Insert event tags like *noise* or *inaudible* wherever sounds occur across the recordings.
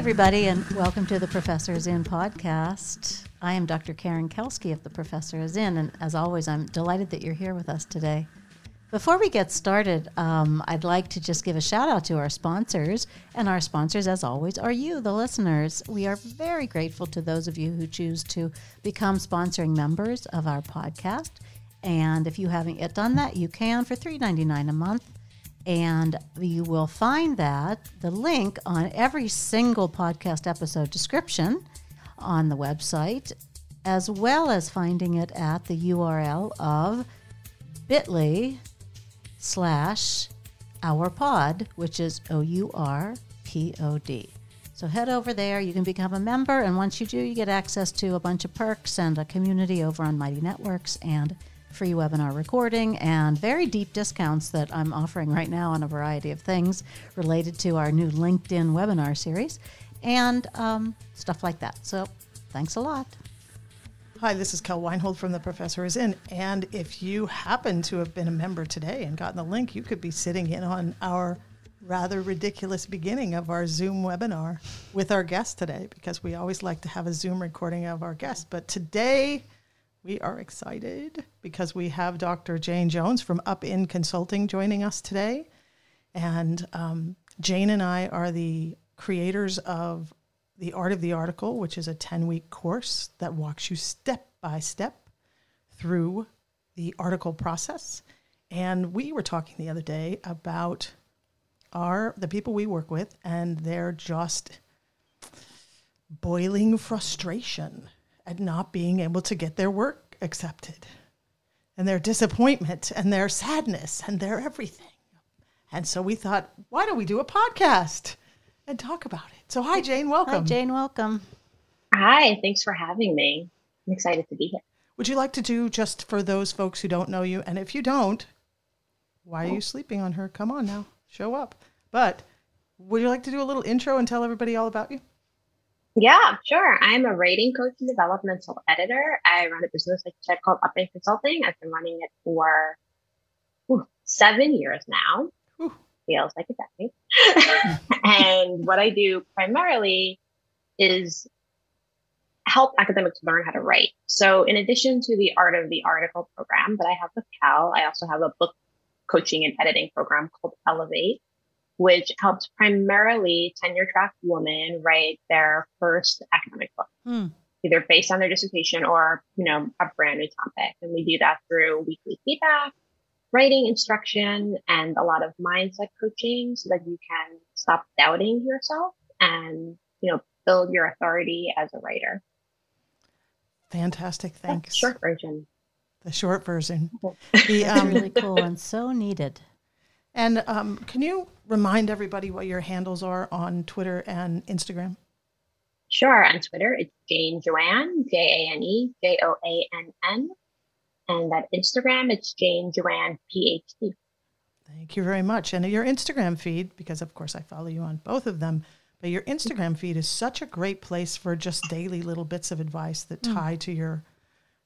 Everybody, and welcome to the Professor is In podcast. I am Dr. Karen Kelsky of The Professor is In, and as always, I'm delighted that you're here with us today. Before we get started, um, I'd like to just give a shout out to our sponsors. And our sponsors, as always, are you, the listeners. We are very grateful to those of you who choose to become sponsoring members of our podcast. And if you haven't yet done that, you can for $3.99 a month. And you will find that the link on every single podcast episode description on the website, as well as finding it at the URL of bit.ly slash our pod, which is O U R P O D. So head over there. You can become a member, and once you do, you get access to a bunch of perks and a community over on Mighty Networks and free webinar recording and very deep discounts that I'm offering right now on a variety of things related to our new LinkedIn webinar series and um, stuff like that. So thanks a lot. Hi, this is Kel Weinhold from The Professor is In. And if you happen to have been a member today and gotten the link, you could be sitting in on our rather ridiculous beginning of our Zoom webinar with our guest today because we always like to have a Zoom recording of our guest. But today, we are excited because we have Dr. Jane Jones from UpIn Consulting joining us today. And um, Jane and I are the creators of The Art of the Article, which is a 10 week course that walks you step by step through the article process. And we were talking the other day about our the people we work with and their just boiling frustration at not being able to get their work accepted and their disappointment and their sadness and their everything. And so we thought, why don't we do a podcast and talk about it? So, hi, Jane, welcome. Hi, Jane, welcome. Hi, thanks for having me. I'm excited to be here. Would you like to do just for those folks who don't know you? And if you don't, why are you oh. sleeping on her? Come on now, show up. But would you like to do a little intro and tell everybody all about you? Yeah, sure. I'm a writing coach and developmental editor. I run a business, like you said, called UpIn Consulting. I've been running it for ooh, seven years now. Ooh. Feels like a decade. *laughs* and what I do primarily is help academics learn how to write. So, in addition to the Art of the Article program that I have with Kel, I also have a book coaching and editing program called Elevate which helps primarily tenure track women write their first academic book, hmm. either based on their dissertation or, you know, a brand new topic. And we do that through weekly feedback, writing instruction, and a lot of mindset coaching so that you can stop doubting yourself and, you know, build your authority as a writer. Fantastic. Thanks. short version. The short version. *laughs* the, um, really cool and so needed. And um, can you remind everybody what your handles are on Twitter and Instagram? Sure. On Twitter, it's Jane Joanne, J A N E J O A N N. And at Instagram, it's Jane Joanne, PhD. Thank you very much. And your Instagram feed, because of course I follow you on both of them, but your Instagram feed is such a great place for just daily little bits of advice that hmm. tie mm. to your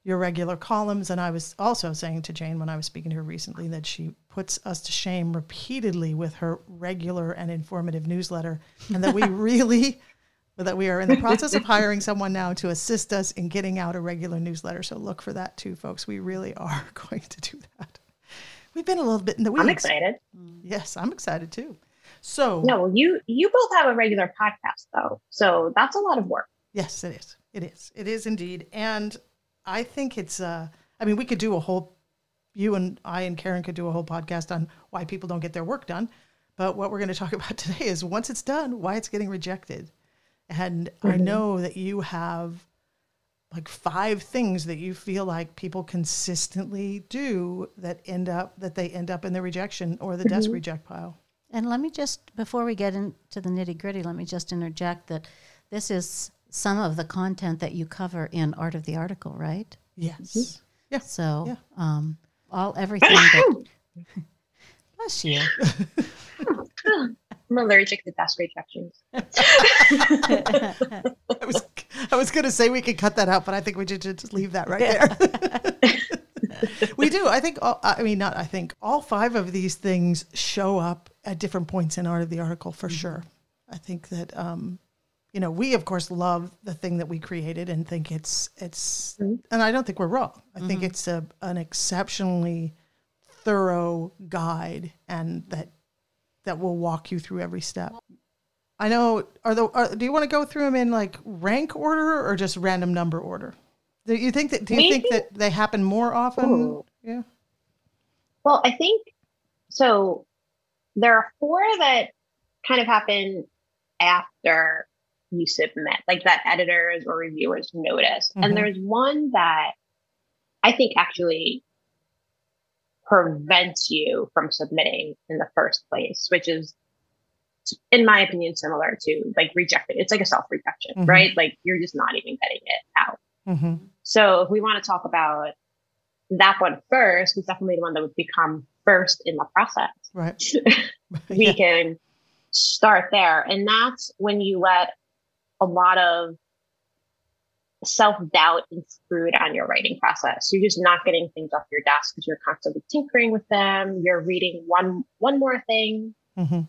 your regular columns. And I was also saying to Jane when I was speaking to her recently that she puts us to shame repeatedly with her regular and informative newsletter, and that we *laughs* really. that we are in the process of hiring someone now to assist us in getting out a regular newsletter. So look for that too, folks. We really are *laughs* going to do that. We've been a little bit in the weeds. I'm excited. Yes, I'm excited too. So no, you you both have a regular podcast though, so that's a lot of work. Yes, it is. It is. It is indeed. And I think it's. Uh, I mean, we could do a whole. You and I and Karen could do a whole podcast on why people don't get their work done. But what we're going *laughs* to talk about today is once it's done, why it's getting rejected. And mm-hmm. I know that you have like five things that you feel like people consistently do that end up that they end up in the rejection or the mm-hmm. desk reject pile. And let me just before we get into the nitty gritty, let me just interject that this is some of the content that you cover in Art of the Article, right? Yes. Mm-hmm. Yeah. So, yeah. Um, all everything that. *coughs* bless you. *laughs* I'm allergic to dust rejections. *laughs* I was I was going to say we could cut that out, but I think we should just leave that right there. *laughs* we do. I think. All, I mean, not. I think all five of these things show up at different points in art of the article for mm-hmm. sure. I think that um, you know, we of course love the thing that we created and think it's it's, mm-hmm. and I don't think we're wrong. I mm-hmm. think it's a an exceptionally thorough guide and that that will walk you through every step. I know. Are the are, do you want to go through them in like rank order or just random number order? Do you think that? Do you Maybe. think that they happen more often? Ooh. Yeah. Well, I think so. There are four that kind of happen after you submit, like that editors or reviewers notice, mm-hmm. and there's one that I think actually prevents you from submitting in the first place, which is in my opinion, similar to like rejected. It's like a self rejection, mm-hmm. right? Like you're just not even getting it out. Mm-hmm. So if we want to talk about that one first, it's definitely the one that would become first in the process. Right. *laughs* we *laughs* yeah. can start there. And that's when you let a lot of self doubt intrude on your writing process. You're just not getting things off your desk because you're constantly tinkering with them. You're reading one one more thing. Mm-hmm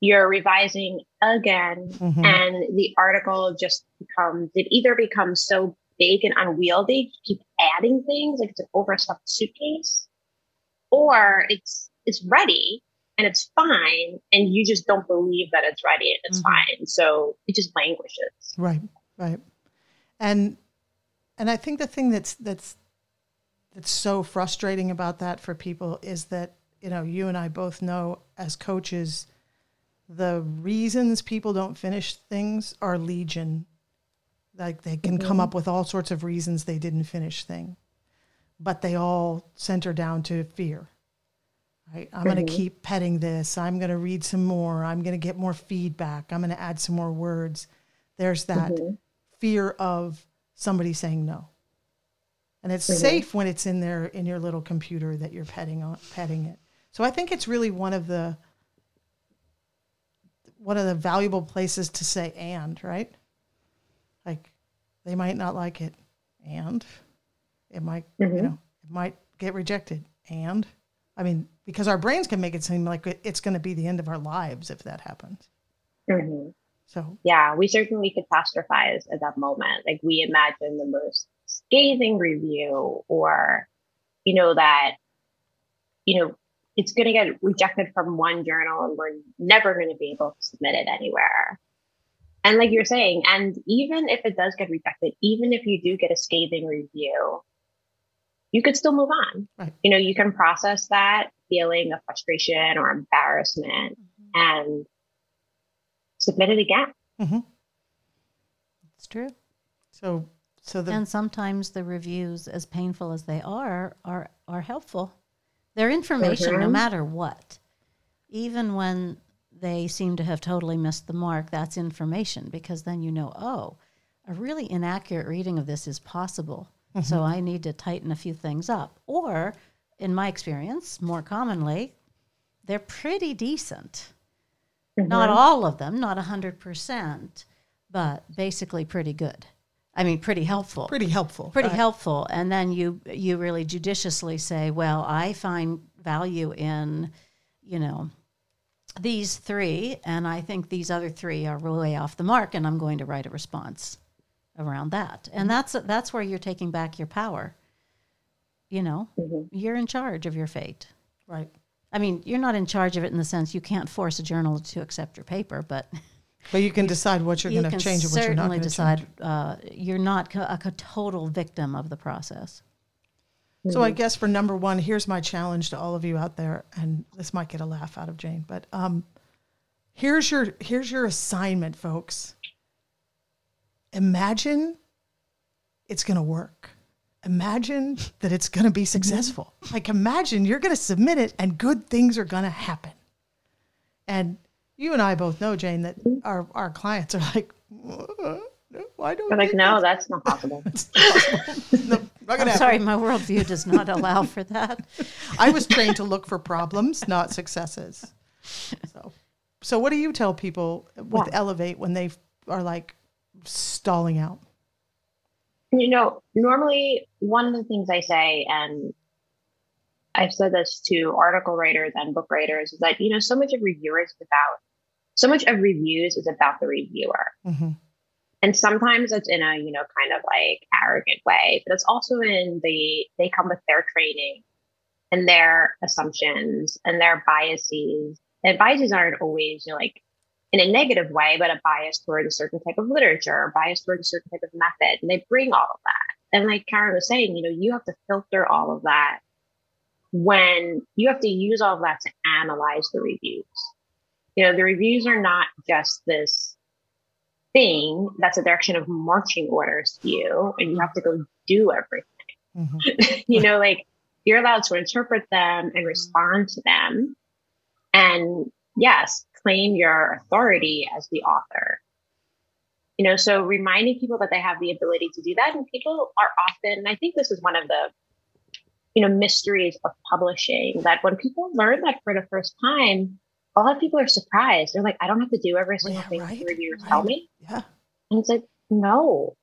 you're revising again mm-hmm. and the article just becomes it either becomes so big and unwieldy you keep adding things like it's an overstuffed suitcase or it's it's ready and it's fine and you just don't believe that it's ready and it's mm-hmm. fine so it just languishes right right and and i think the thing that's that's that's so frustrating about that for people is that you know you and i both know as coaches the reasons people don't finish things are legion. Like they can mm-hmm. come up with all sorts of reasons they didn't finish thing, but they all center down to fear. Right? I'm mm-hmm. going to keep petting this. I'm going to read some more. I'm going to get more feedback. I'm going to add some more words. There's that mm-hmm. fear of somebody saying no. And it's mm-hmm. safe when it's in there in your little computer that you're petting on petting it. So I think it's really one of the one of the valuable places to say and, right? Like they might not like it and it might, mm-hmm. you know, it might get rejected and I mean, because our brains can make it seem like it's going to be the end of our lives if that happens. Mm-hmm. So, yeah, we certainly catastrophize at that moment. Like, we imagine the most scathing review, or, you know, that, you know, it's going to get rejected from one journal and we're never going to be able to submit it anywhere. And like you're saying, and even if it does get rejected, even if you do get a scathing review, you could still move on. Right. You know, you can process that feeling of frustration or embarrassment mm-hmm. and submit it again. Mm-hmm. It's true. So, so the and sometimes the reviews, as painful as they are, are are helpful. Their information, mm-hmm. no matter what, even when they seem to have totally missed the mark, that's information because then you know, oh, a really inaccurate reading of this is possible. Mm-hmm. So I need to tighten a few things up. Or, in my experience, more commonly, they're pretty decent. Mm-hmm. Not all of them, not 100%, but basically pretty good. I mean, pretty helpful. Pretty helpful. Pretty right. helpful. And then you you really judiciously say, well, I find value in, you know, these three, and I think these other three are way off the mark, and I'm going to write a response around that. And mm-hmm. that's that's where you're taking back your power. You know, mm-hmm. you're in charge of your fate. Right. I mean, you're not in charge of it in the sense you can't force a journal to accept your paper, but *laughs* But you can decide what you're going to change and what you're not going to decide. Uh, you're not a, a total victim of the process. So I guess for number one, here's my challenge to all of you out there, and this might get a laugh out of Jane, but um, here's your here's your assignment, folks. Imagine it's going to work. Imagine that it's going to be successful. Mm-hmm. like imagine you're going to submit it, and good things are going to happen. And you and I both know, Jane, that our, our clients are like, why don't They're like, no, that's not possible. *laughs* no, I'm sorry, my worldview does not allow for that. *laughs* I was trained to look for problems, not successes. So, so what do you tell people with yeah. Elevate when they are like stalling out? You know, normally one of the things I say, and I've said this to article writers and book writers, is that, you know, so much of reviewers is about so much of reviews is about the reviewer. Mm-hmm. and sometimes it's in a you know kind of like arrogant way but it's also in the they come with their training and their assumptions and their biases and biases aren't always you know like in a negative way but a bias toward a certain type of literature or bias toward a certain type of method and they bring all of that. And like karen was saying you know you have to filter all of that when you have to use all of that to analyze the reviews. You know the reviews are not just this thing that's a direction of marching orders to you and you have to go do everything. Mm-hmm. *laughs* you know like you're allowed to interpret them and respond to them. And yes claim your authority as the author you know so reminding people that they have the ability to do that and people are often and i think this is one of the you know mysteries of publishing that when people learn that for the first time a lot of people are surprised. They're like, I don't have to do every single yeah, thing right, reviewers right. tell me. Yeah. And it's like, no.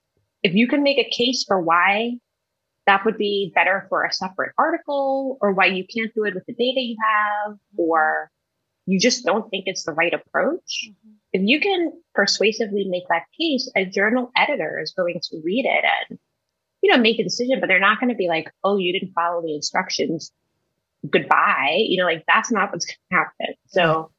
If you can make a case for why that would be better for a separate article or why you can't do it with the data you have mm-hmm. or you just don't think it's the right approach. Mm-hmm. If you can persuasively make that case, a journal editor is going to read it and, you know, make a decision, but they're not going to be like, oh, you didn't follow the instructions goodbye. You know, like that's not what's going to happen. So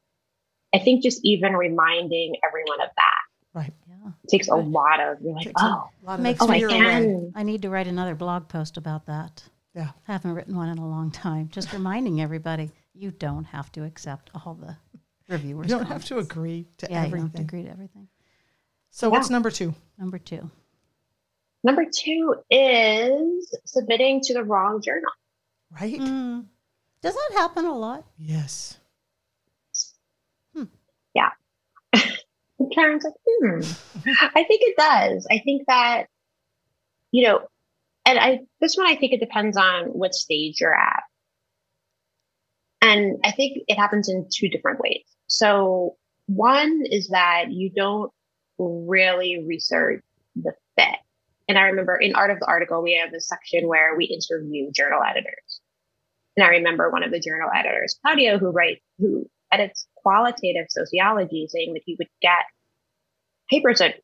I think just even reminding everyone of that. Right. Yeah. Takes right. a lot of, you're like, oh, makes oh, me I can. I need to write another blog post about that. Yeah. I haven't written one in a long time. Just reminding everybody, you don't have to accept all the reviewers. *laughs* You don't comments. have to agree to yeah, everything. You don't have to agree to everything. So yeah. what's number two? Number two. Number two is submitting to the wrong journal. Right. Mm. Does that happen a lot? Yes. Hmm. Yeah. *laughs* Karen's like, hmm. I think it does. I think that, you know, and I this one I think it depends on what stage you're at. And I think it happens in two different ways. So one is that you don't really research the fit. And I remember in Art of the Article, we have a section where we interview journal editors. And I remember one of the journal editors, Claudio, who writes, who edits qualitative sociology, saying that he would get papers that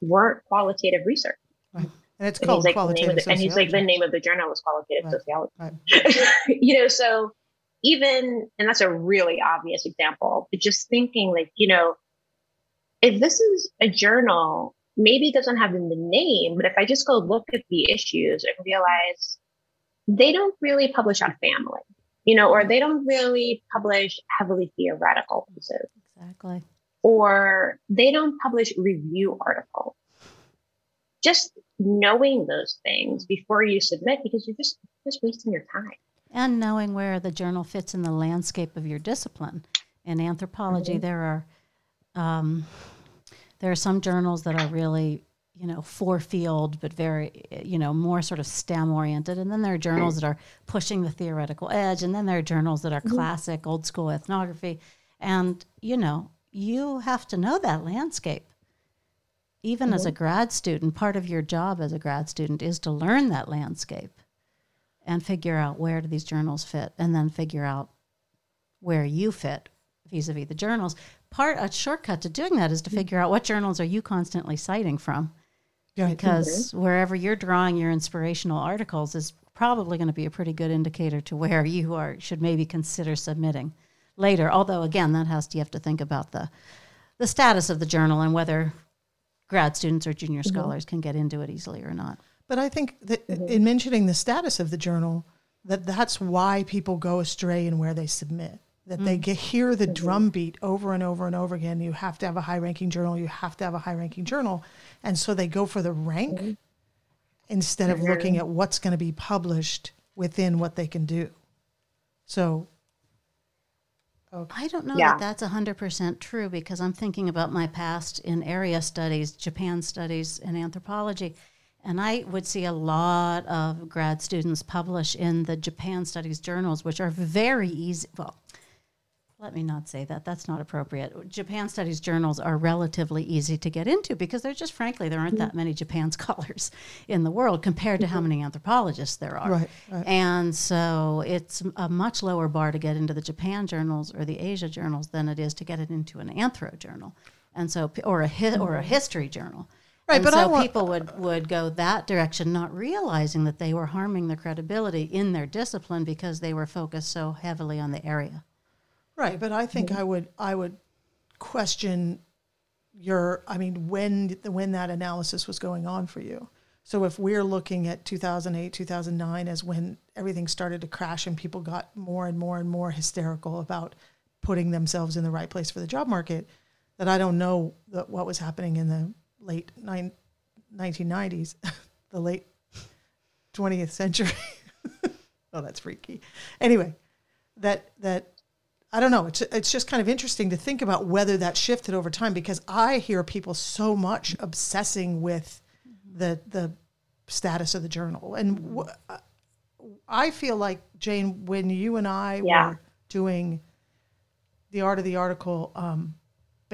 weren't qualitative research. Right. And it's and called like qualitative the, And he's like, the name of the journal is qualitative right. sociology. Right. *laughs* you know, so even, and that's a really obvious example, but just thinking like, you know, if this is a journal, maybe it doesn't have the name, but if I just go look at the issues and realize they don't really publish on family, you know, or they don't really publish heavily theoretical pieces. Exactly. Or they don't publish review articles. Just knowing those things before you submit because you're just just wasting your time. And knowing where the journal fits in the landscape of your discipline. In anthropology, mm-hmm. there are um, there are some journals that are really you know, four field, but very, you know, more sort of STEM oriented. And then there are journals that are pushing the theoretical edge. And then there are journals that are mm-hmm. classic, old school ethnography. And, you know, you have to know that landscape. Even mm-hmm. as a mm-hmm. grad student, part of your job as a grad student is to learn that landscape and figure out where do these journals fit and then figure out where you fit vis-a-vis the journals part a shortcut to doing that is to mm-hmm. figure out what journals are you constantly citing from yeah, because wherever you're drawing your inspirational articles is probably going to be a pretty good indicator to where *laughs* you are should maybe consider submitting later. Although again, that has to you have to think about the the status of the journal and whether grad students or junior mm-hmm. scholars can get into it easily or not. But I think that mm-hmm. in mentioning the status of the journal, that that's why people go astray in where they submit that mm. they get, hear the mm-hmm. drumbeat over and over and over again. You have to have a high ranking journal. You have to have a high ranking journal. And so they go for the rank mm-hmm. instead of looking at what's going to be published within what they can do. So okay. I don't know yeah. that that's 100% true because I'm thinking about my past in area studies, Japan studies, and anthropology. And I would see a lot of grad students publish in the Japan studies journals, which are very easy. Well, let me not say that. That's not appropriate. Japan studies journals are relatively easy to get into because there's just frankly there aren't mm-hmm. that many Japan *laughs* scholars in the world compared to mm-hmm. how many anthropologists there are. Right, right. And so it's a much lower bar to get into the Japan journals or the Asia journals than it is to get it into an anthro journal. And so or a hi- or a mm-hmm. history journal. Right, and but so I want- people would, would go that direction, not realizing that they were harming the credibility in their discipline because they were focused so heavily on the area. Right, but I think I would I would question your I mean when when that analysis was going on for you. So if we're looking at 2008, 2009 as when everything started to crash and people got more and more and more hysterical about putting themselves in the right place for the job market, that I don't know that what was happening in the late nine, 1990s, *laughs* the late 20th century. *laughs* oh, that's freaky. Anyway, that that I don't know. It's it's just kind of interesting to think about whether that shifted over time because I hear people so much obsessing with the the status of the journal, and wh- I feel like Jane, when you and I Yeah. were doing the art of the article um,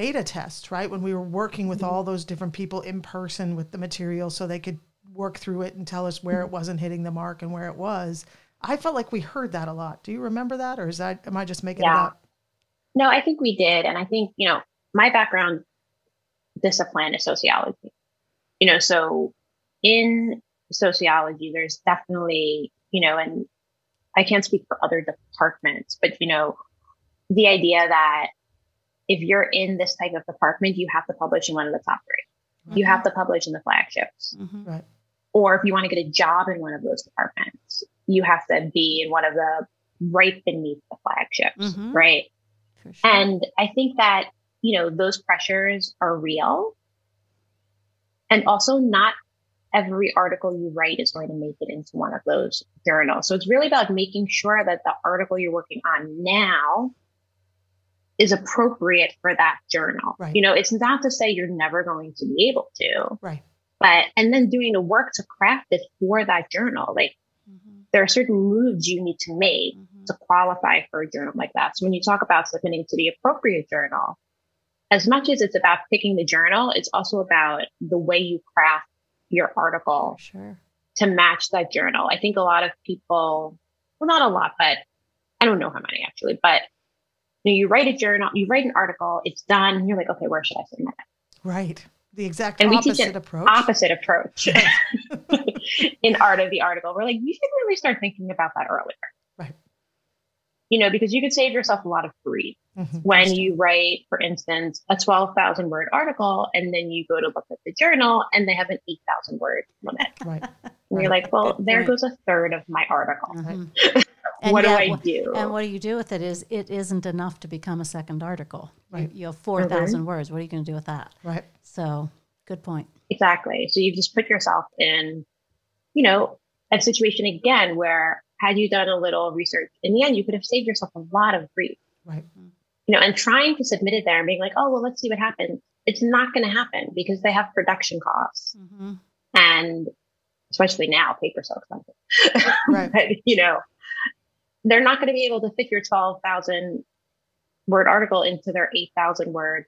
beta test, right? When we were working with all those different people in person with the material, so they could work through it and tell us where it wasn't hitting the mark and where it was. I felt like we heard that a lot. Do you remember that, or is that am I just making it up? No, I think we did. And I think, you know, my background discipline is sociology. You know, so in sociology, there's definitely, you know, and I can't speak for other departments, but, you know, the idea that if you're in this type of department, you have to publish in one of the top three. You have to publish in the flagships. Mm-hmm. Right. Or if you want to get a job in one of those departments, you have to be in one of the right beneath the flagships, Mhm. right? For sure. And I think that, you know, those pressures are real. And also, not every article you write is going to make it into one of those journals. So it's really about making sure that the article you're working on now is appropriate for that journal. Right. You know, it's not to say you're never going to be able to, Right. but, and then doing the work to craft it for that journal. Like, Mhm. there are certain moves you need to make Mhm. to qualify for a journal like that. So when you talk about submitting to the appropriate journal, as much as it's about picking the journal, it's also about the way you craft your article sure. to match that journal. I think a lot of people, well, not a lot, but I don't know how many actually, but you, know, you write a journal, you write an article, it's done, and you're like, okay, where should I submit it? Right. The exact And we teach opposite an approach. Opposite approach *laughs* in art of the article. We're like, you should really start thinking about that earlier. Right. You know, because you could save yourself a lot of grief Mhm. when you write, for instance, a 12,000 word article and then you go to look at the journal and they have an 8,000 word limit. Right. And Right. you're like, well, there point. goes a third of my article. *laughs* Mhm. what do I do? And what do you do with it is it isn't enough to become a second article. Right. You, have 4,000 words. What are you going to do with that? Right. So, good point. Exactly. So you've just put yourself in, you know, a situation again where had you done a little research in the end, you could have saved yourself a lot of grief. Right. You know, and trying to submit it there and being like, oh, well, let's see what happens. It's not going to happen because they have production costs. hmm And especially now, paper's so expensive. *laughs* Right. but, you know, they're not going to be able to fit your 12,000 word article into their 8,000 word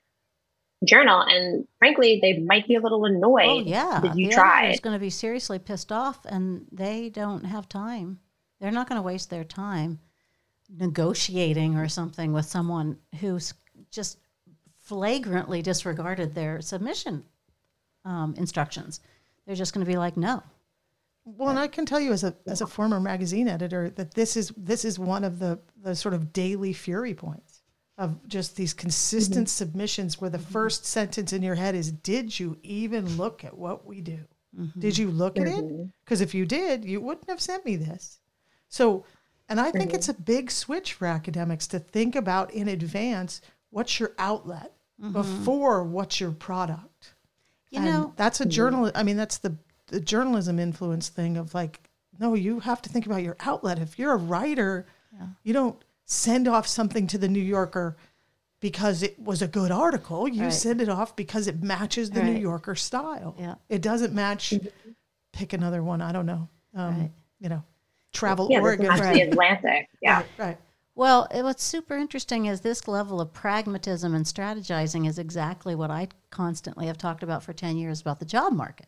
journal. And frankly, they might be a little annoyed. Oh, yeah. Did you the try? is going to be seriously pissed off, and they don't have time. They're not going to waste their time negotiating or something with someone who's just flagrantly disregarded their submission um, instructions. They're just going to be like, no. Well, and I can tell you as a as a former magazine editor that this is this is one of the the sort of daily fury points of just these consistent mm-hmm. submissions where the mm-hmm. first sentence in your head is did you even look at what we do? Mm-hmm. Did you look at it? Because if you did, you wouldn't have sent me this. So, and I think it's a big switch for academics to think about in advance what's your outlet before what's your product. You And know, that's a hmm. journal. I mean, that's the the journalism influence thing of like, no, you have to think about your outlet. If you're a writer, you don't send off something to the New Yorker because it was a good article. You Right. send it off because it matches the New Yorker style. Yeah. It doesn't match. Pick another one. I don't know. Um, Right. You know, travel Yeah, this Oregon. is the Atlantic. Yeah. Right. right. Well, what's super interesting is this level of pragmatism and strategizing is exactly what I constantly have talked about for 10 years about the job market,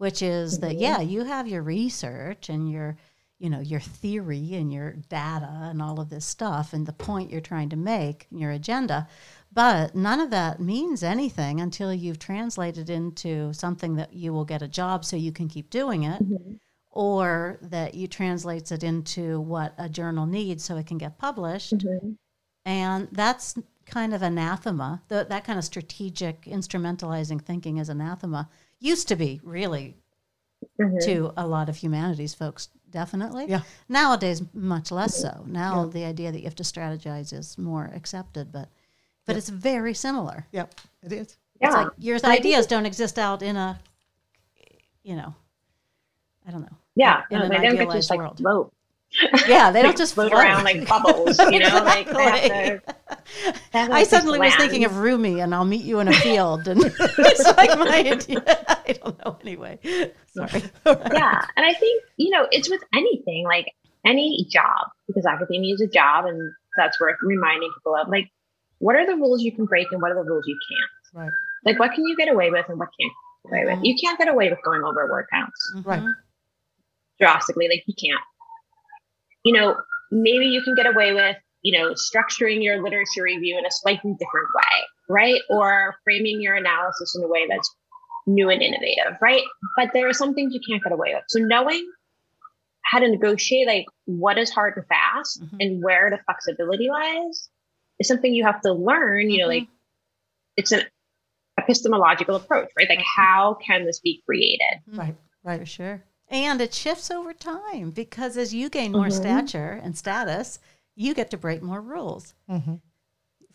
which is that, yeah, you have your research and your, you know, your theory and your data and all of this stuff and the point you're trying to make, and your agenda. But none of that means anything until you've translated into something that you will get a job so you can keep doing it, Mm-hmm. or that you translates it into what a journal needs so it can get published. Mhm. And that's kind of anathema. The, that kind of strategic instrumentalizing thinking is anathema. Used to be really Mhm. to a lot of humanities folks, definitely. Yeah. Nowadays, much less so. Now the idea that you have to strategize is more accepted, but but it's very similar. Yep, it is. Yeah. It's like your And I ideas don't exist out in a, you know, I don't know. Yeah, in no, an they don't get to idealized like world. float. Yeah, they don't just float float. around like bubbles, you know. *laughs* Like they have to, they have to I like, suddenly was thinking of Rumi, and I'll meet you in a *laughs* field, and *laughs* it's like my idea. I don't know. Anyway, sorry. yeah, and I think you know it's with anything like any job because academia is a job, and that's worth reminding people of. Like, what are the rules you can break, and what are the rules you can't? Right, Like, what can you get away with, and what can't you get away with? Mm-hmm. You can't get away with going over word counts mm-hmm. right. Drastically. Like, you can't. You know, maybe you can get away with you know structuring your literature review in a slightly different way, right? Or framing your analysis in a way that's new and innovative, right? But there are some things you can't get away with. So knowing how to negotiate like what is hard and fast Mhm. and where the flexibility lies is something you have to learn, you know, Mhm. like it's an epistemological approach, right? Like how can this be created? Right, right. sure. And it shifts over time because as you gain more Mhm. stature and status, you get to break more rules. hmm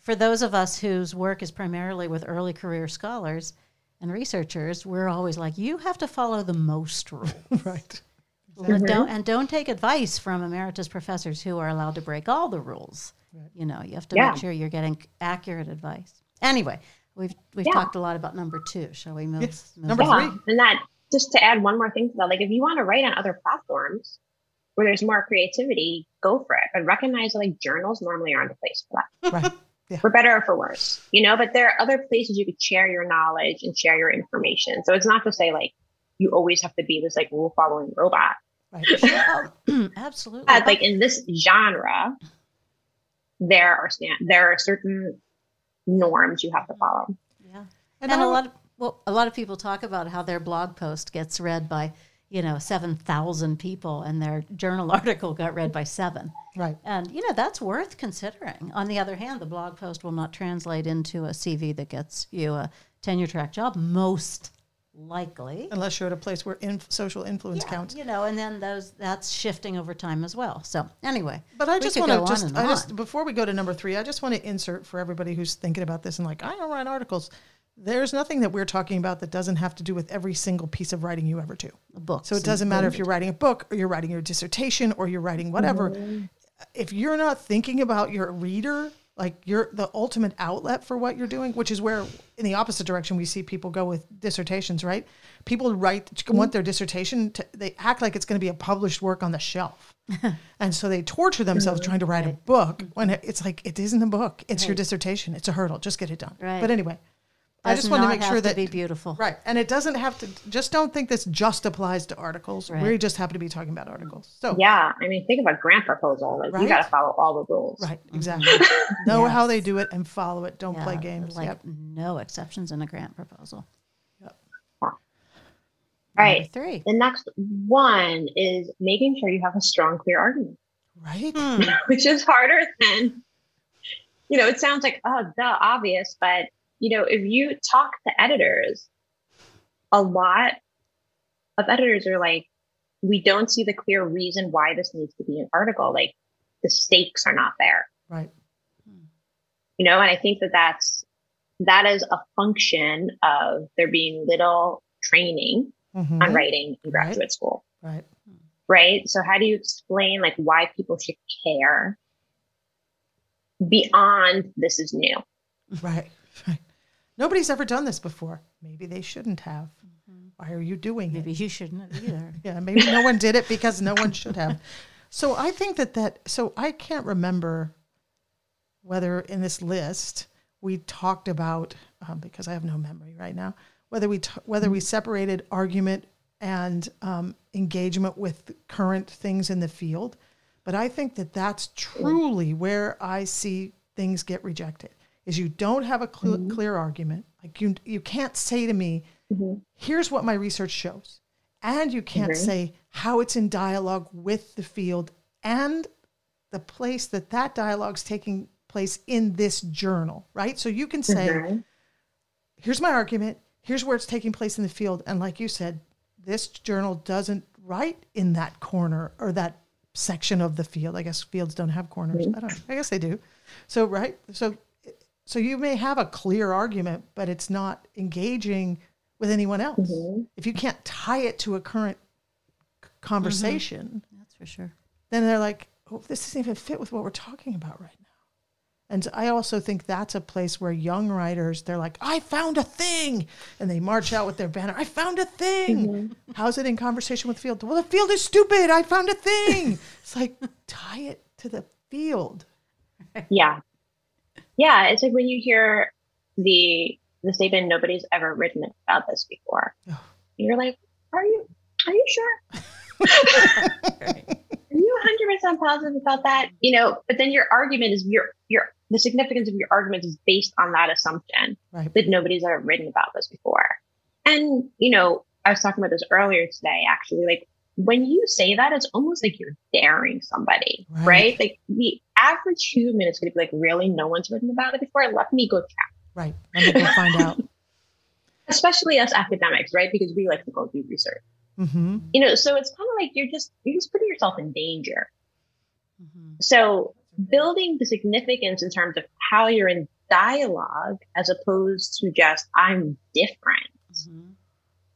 For those of us whose work is primarily with early career scholars and researchers, we're always like, you have to follow the most *laughs* rules. Right. And don't and don't take advice from emeritus professors who are allowed to break all the rules. Right. You know, you have to Yeah. make sure you're getting accurate advice. Anyway, we've we've Yeah. talked a lot about number two. Shall we move? Yes. move Number on? yeah. three. And that just to add one more thing to that, like if you want to write on other platforms where there's more creativity, go for it. But recognize that like journals normally aren't a place for that. *laughs* Right. Yeah. For better or for worse. You know, but there are other places you could share your knowledge and share your information. So it's not to say like you always have to be this like rule following robot. Right. *laughs* Oh, *clears throat* absolutely. But like in this genre, there are stand there are certain norms you have to follow. yeah. And And, I a would- lot of well, a lot of people talk about how their blog post gets read by you know seven thousand people, and their journal *laughs* article got read by seven. Right. And you know that's worth considering. On the other hand, the blog post will not translate into a CV that gets you a tenure track job, most likely. Unless you're at a place where inf- social influence Yeah, counts. You know, and then those that's shifting over time as well. So anyway, But I just want to just, I just before we go to number three, I just want to insert for everybody who's thinking about this and like, I don't write articles. There's nothing that we're talking about that doesn't have to do with every single piece of writing you ever do. A book. So it doesn't matter if you're writing a book or you're writing your dissertation or you're writing whatever. If you're not thinking about your reader, like you're the ultimate outlet for what you're doing, which is where in the opposite direction we see people go with dissertations, right? People write want their dissertation to, they act like it's going to be a published work on the shelf. *laughs* and so they torture themselves trying to write a book when it- it's like it isn't a book. It's your dissertation. It's a hurdle. Just get it done. Right. But anyway, I just want to make sure to that be beautiful. Right. And it doesn't have to, just don't think this just applies to articles. Right. We just happen to be talking about articles. So, Yeah. I mean think about grant proposal. Like Right. you gotta follow all the rules. right, exactly. *laughs* know Yes. how they do it and follow it. Don't play games. Like yep. no exceptions in a grant proposal. All right. Number three. The next one is making sure you have a strong, clear argument, Right. Hmm. *laughs* which is harder than, you know, it sounds like, oh, the obvious, but, you know, if you talk to editors, a lot of editors are like, we don't see the clear reason why this needs to be an article. Like the stakes are not there, Right. you know, and I think that that's, that is a function of there being little training Mhm. on writing in Right. graduate school. Right. right? So how do you explain like why people should care beyond this is new? Right. *laughs* Right. Nobody's ever done this before. Maybe they shouldn't have. Why are you doing Maybe it? Maybe you shouldn't either. *laughs* Yeah. Maybe no one did it because no one should have. So I think that that, so I can't remember whether in this list we talked about, um, because I have no memory right now, whether we, t- whether we separated argument and um, engagement with current things in the field. But I think that that's truly where I see things get rejected is you don't have a cl- Mhm. clear argument. Like you, you can't say to me, Mhm. here's what my research shows. And you can't Mhm. say how it's in dialogue with the field and the place that that dialogue's taking place in this journal, right? So you can say, here's my argument, here's where it's taking place in the field. And like you said, this journal doesn't write in that corner or that section of the field. I guess fields don't have corners. I don't. I guess they do. So, right. So, so you may have a clear argument, but it's not engaging with anyone else. Mhm. If you can't tie it to a current c- conversation, That's for sure. then they're like, oh, this doesn't even fit with what we're talking about right now. And I also think that's a place where young writers, they're like, I found a thing. And they march out with their banner, I found a thing. How's it in conversation with the field? Well, the field is stupid. I found a thing. *laughs* it's like, tie it to the field. Yeah. Yeah. It's like when you hear the the statement nobody's ever written about this before. Oh. You're like, are you are you sure? *laughs* Are you 100% positive about that? You know, but then your argument is your your the significance of your argument is based on that assumption Right. that nobody's ever written about this before. And, you know, I was talking about this earlier today, actually. Like when you say that, it's almost like you're daring somebody, Right. right? Like the average human is going to be like, really? No one's written about it before? Let me go check. Right. Let me go find *laughs* out. Especially us academics, right? Because we like to go do research. hmm You know, so it's kind of like you're just you're just putting yourself in danger. Mhm. So building the significance in terms of how you're in dialogue as opposed to just I'm different.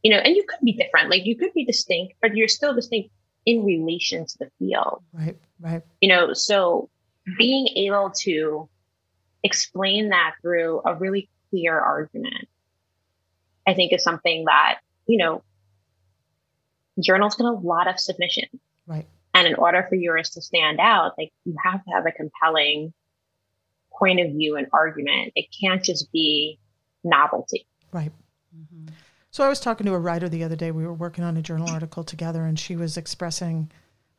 You know, and you could be different. Like you could be distinct, but you're still distinct in relation to the field. Right. Right. You know, so being able to explain that through a really clear argument, I think is something that, you know, journals get a lot of submissions. Right. And in order for yours to stand out, like you have to have a compelling point of view and argument. It can't just be novelty. Right. Mhm. So I was talking to a writer the other day. We were working on a journal article together, and she was expressing.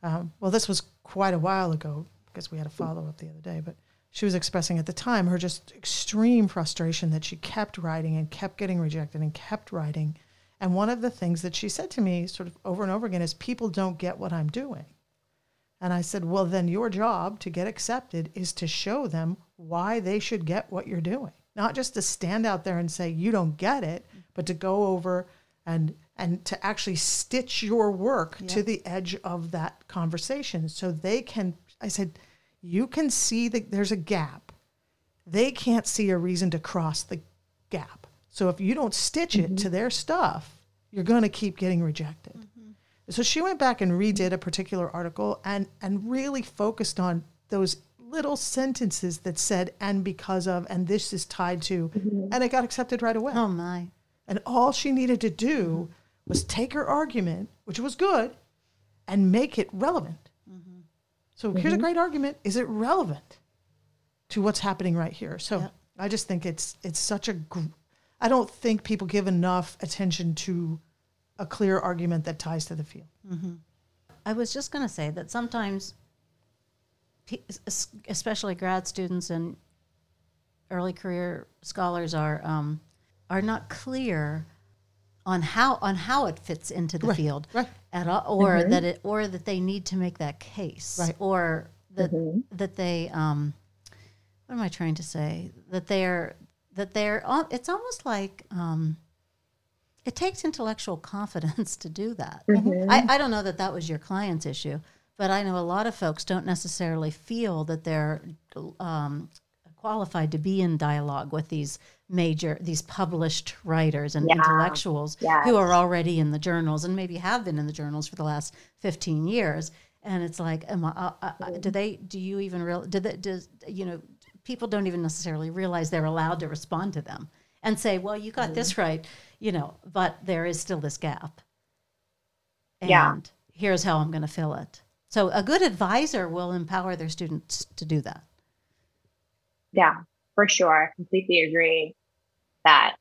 Um, well, this was quite a while ago because we had a follow up the other day, but she was expressing at the time her just extreme frustration that she kept writing and kept getting rejected and kept writing. And one of the things that she said to me, sort of over and over again, is people don't get what I'm doing. And I said, well, then your job to get accepted is to show them why they should get what you're doing, not just to stand out there and say you don't get it, but to go over and and to actually stitch your work to the edge of that conversation so they can. I said, you can see that there's a gap. They can't see a reason to cross the gap. So if you don't stitch it to mm-hmm. their stuff, you're going to keep getting rejected. Mm-hmm. So she went back and redid a particular article and and really focused on those little sentences that said and because of and this is tied to mm-hmm. and it got accepted right away. Oh my. And all she needed to do was take her argument, which was good, and make it relevant. So here's a great argument. Is it relevant to what's happening right here? So Yeah. I just think it's it's such a. Gr- I don't think people give enough attention to a clear argument that ties to the field. I was just going to say that sometimes, especially grad students and early career scholars are um, are not clear on how on how it fits into the Right, field right. at all, or that it or that they need to make that case, Right. or that Mhm. that they um, what am I trying to say? That they're that they're it's almost like um, it takes intellectual *laughs* confidence to do that. I, I don't know that that was your client's issue, but I know a lot of folks don't necessarily feel that they're um, qualified to be in dialogue with these major, these published writers and Yeah. intellectuals Yes. who are already in the journals and maybe have been in the journals for the last 15 years. And it's like, am I, uh, uh, uh, do they, do you even real, do they, does, you know, people don't even necessarily realize they're allowed to respond to them and say, well, you got this right, you know, but there is still this gap. And Yeah. here's how I'm going to fill it. So a good advisor will empower their students to do that. Yeah, for sure. I completely agree that,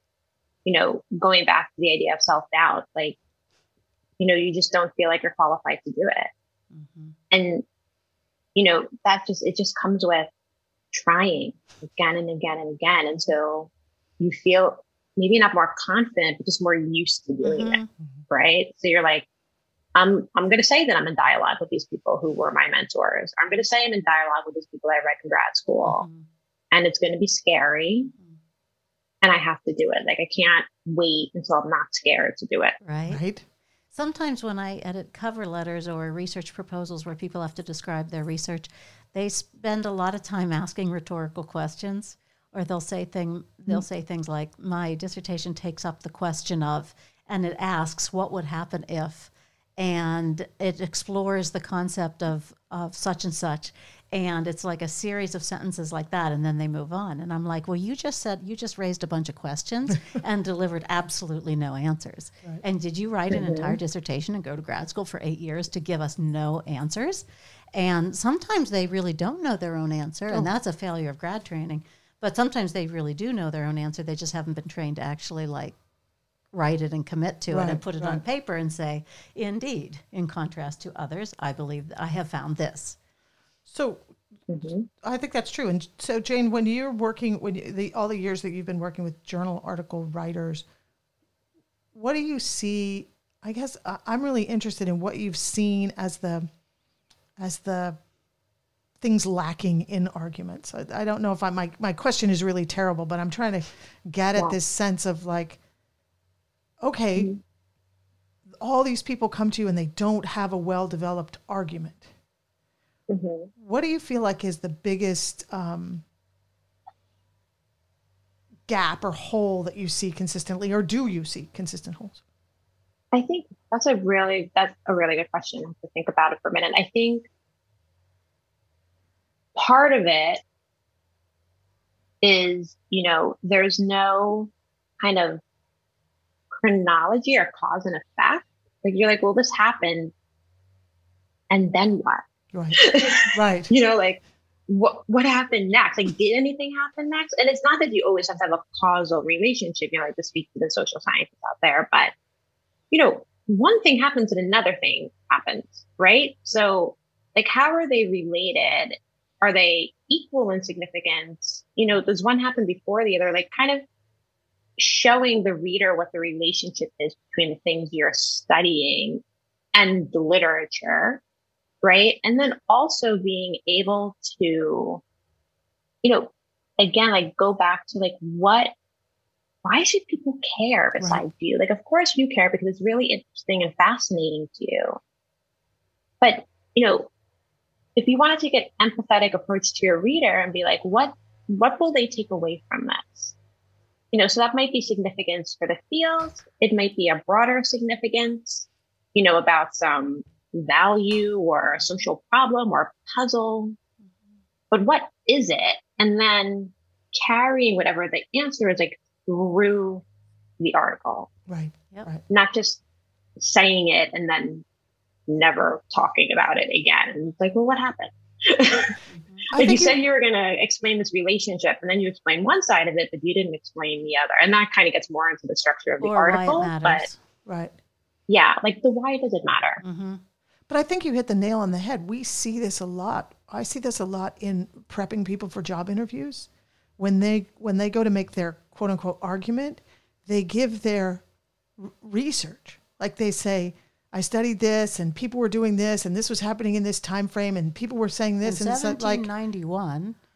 you know, going back to the idea of self doubt, like, you know, you just don't feel like you're qualified to do it. Mm-hmm. And, you know, that just, it just comes with trying again and again and again until you feel maybe not more confident, but just more used to doing mm-hmm. it. Right. So you're like, I'm I'm going to say that I'm in dialogue with these people who were my mentors. I'm going to say I'm in dialogue with these people I read in grad school, mm-hmm. And it's going to be scary, mm-hmm. and I have to do it. Like I can't wait until I'm not scared to do it. Right. Right. Sometimes when I edit cover letters or research proposals where people have to describe their research, they spend a lot of time asking rhetorical questions or they'll say thing they'll mm-hmm. say things like my dissertation takes up the question of and it asks what would happen if and it explores the concept of of such and such and it's like a series of sentences like that and then they move on and i'm like well you just said you just raised a bunch of questions *laughs* and delivered absolutely no answers right. and did you write mm-hmm. an entire dissertation and go to grad school for eight years to give us no answers and sometimes they really don't know their own answer oh. and that's a failure of grad training but sometimes they really do know their own answer they just haven't been trained to actually like write it and commit to right, it and put it right. on paper and say indeed in contrast to others i believe i have found this so mm-hmm. I think that's true. And so, Jane, when you're working, when you, the all the years that you've been working with journal article writers, what do you see? I guess I'm really interested in what you've seen as the as the things lacking in arguments. I, I don't know if I my my question is really terrible, but I'm trying to get at this sense of like, okay, mm-hmm. all these people come to you and they don't have a well developed argument Mm-hmm. What do you feel like is the biggest um, gap or hole that you see consistently, or do you see consistent holes? I think that's a really that's a really good question to think about it for a minute. I think part of it is, you know, there's no kind of chronology or cause and effect. Like you're like, well, this happened, and then what? Right. *laughs* Right. you know, like what what happened next? Like, did anything happen next? And it's not that you always have to have a causal relationship, you know, like to speak to the social scientists out there, but you know, one thing happens and another thing happens, right? So like how are they related? Are they equal in significance? You know, does one happen before the other? Like kind of showing the reader what the relationship is between the things you're studying and the literature right? And then also being able to, you know, again, like go back to like what, why should people care besides right. you? Like, of course you care because it's really interesting and fascinating to you. But, you know, if you want to take an empathetic approach to your reader and be like, what, what will they take away from this? You know, so that might be significance for the field. It might be a broader significance, you know, about some value or a social problem or a puzzle. But what is it? And then carrying whatever the answer is like through the article. Right. Yep. right. Not just saying it and then never talking about it again. And it's like, well, what happened? *laughs* like you said you were going to explain this relationship and then you explain one side of it, but you didn't explain the other. And that kind of gets more into the structure of the article. But right. Yeah. Like the why does it matter? Mm-hmm. But I think you hit the nail on the head. We see this a lot. I see this a lot in prepping people for job interviews. When they when they go to make their quote unquote argument, they give their r- research. Like they say, I studied this and people were doing this and this was happening in this time frame and people were saying this in and it's like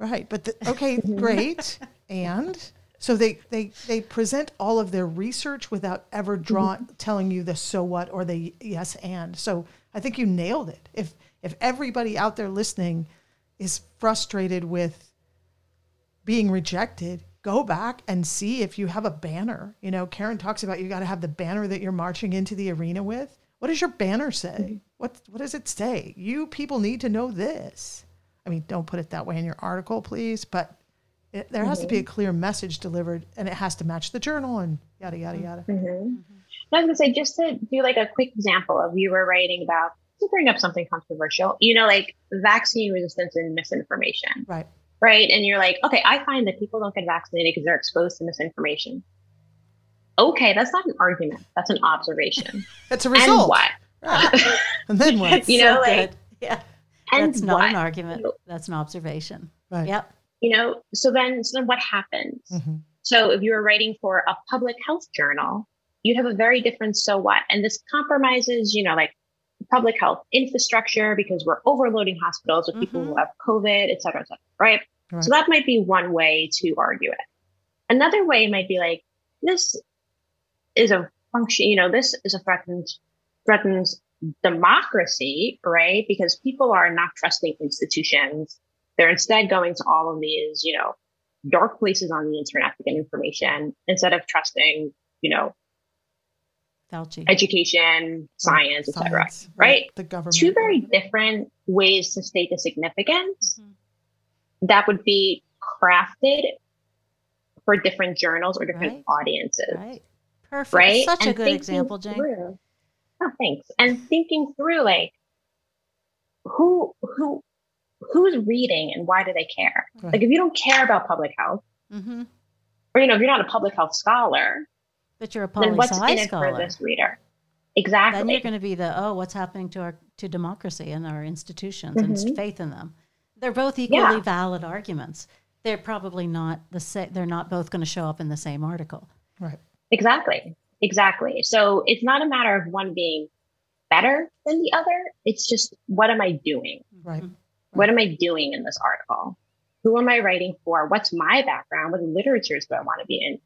Right, but the, okay, great. *laughs* and so they, they they present all of their research without ever draw, mm-hmm. telling you the so what or the yes and. So I think you nailed it. If if everybody out there listening is frustrated with being rejected, go back and see if you have a banner. You know, Karen talks about you got to have the banner that you're marching into the arena with. What does your banner say? Mm-hmm. What what does it say? You people need to know this. I mean, don't put it that way in your article, please, but it, there has mm-hmm. to be a mm-hmm. clear message delivered and it has to match the journal and yada yada yada. Mm-hmm. I was gonna say just to do like a quick example of you were writing about to bring up something controversial, you know, like vaccine resistance and misinformation. Right. Right. And you're like, okay, I find that people don't get vaccinated because they're exposed to misinformation. Okay, that's not an argument. That's an observation. *laughs* That's a result. And what? Right. and then what? *laughs* you know, so like yeah. And that's not what? an argument. That's an observation. Right. Yep. you know, so then, so then what happens? Mm-hmm. So if you were writing for a public health journal, you'd have a very different so what. And this compromises, you know, like public health infrastructure because we're overloading hospitals with people who Mhm. have COVID, et cetera, et cetera, right? Right. So that might be one way to argue it. Another way might be like, this is a function, you know, this is a threatens threatens democracy, right? Because people are not trusting institutions. They're instead going to all of these, you know, dark places on the internet to get information instead of trusting, you know, Fauci. education, science, etc. Science, right? The government. Two very different ways to state the significance Mhm. that would be crafted for different journals or different Right. audiences. Right. Perfect. right? Such a good example, Jane. through- oh, thanks. And thinking through like who who who's reading and why do they care? Right. Like if you don't care about public health, mm-hmm. or you know, if you're not a public health scholar, But you're a then poli what's sci in it for this reader? Exactly. Then you're going to be the oh, what's happening to our to democracy and our institutions and Mhm. faith in them. They're both equally Yeah. valid arguments. They're probably not the same. They're not both going to show up in the same article. Right. Exactly. Exactly. So it's not a matter of one being better than the other. It's just what am I doing? Right. Mhm. What am I doing in this article? Who am I writing for? What's my background? What literatures do I want to be in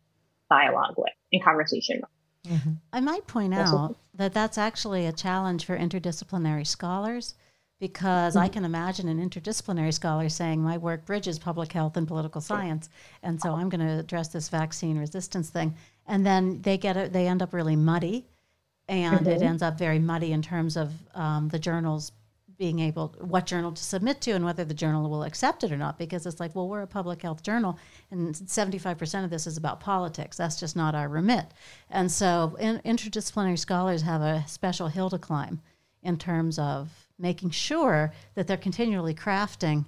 dialogue with, in conversation with? Mm-hmm. I might point Also- out that that's actually a challenge for interdisciplinary scholars because I can imagine an interdisciplinary scholar saying, My work bridges public health and political science, and so I'm going to address this vaccine resistance thing. And then they get it, they end up really muddy, and it Mhm. ends up very muddy in terms of um, the journals being able what journal to submit to and whether the journal will accept it or not because it's like well we're a public health journal and 75% of this is about politics. That's just not our remit. And so in, interdisciplinary scholars have a special hill to climb in terms of making sure that they're continually crafting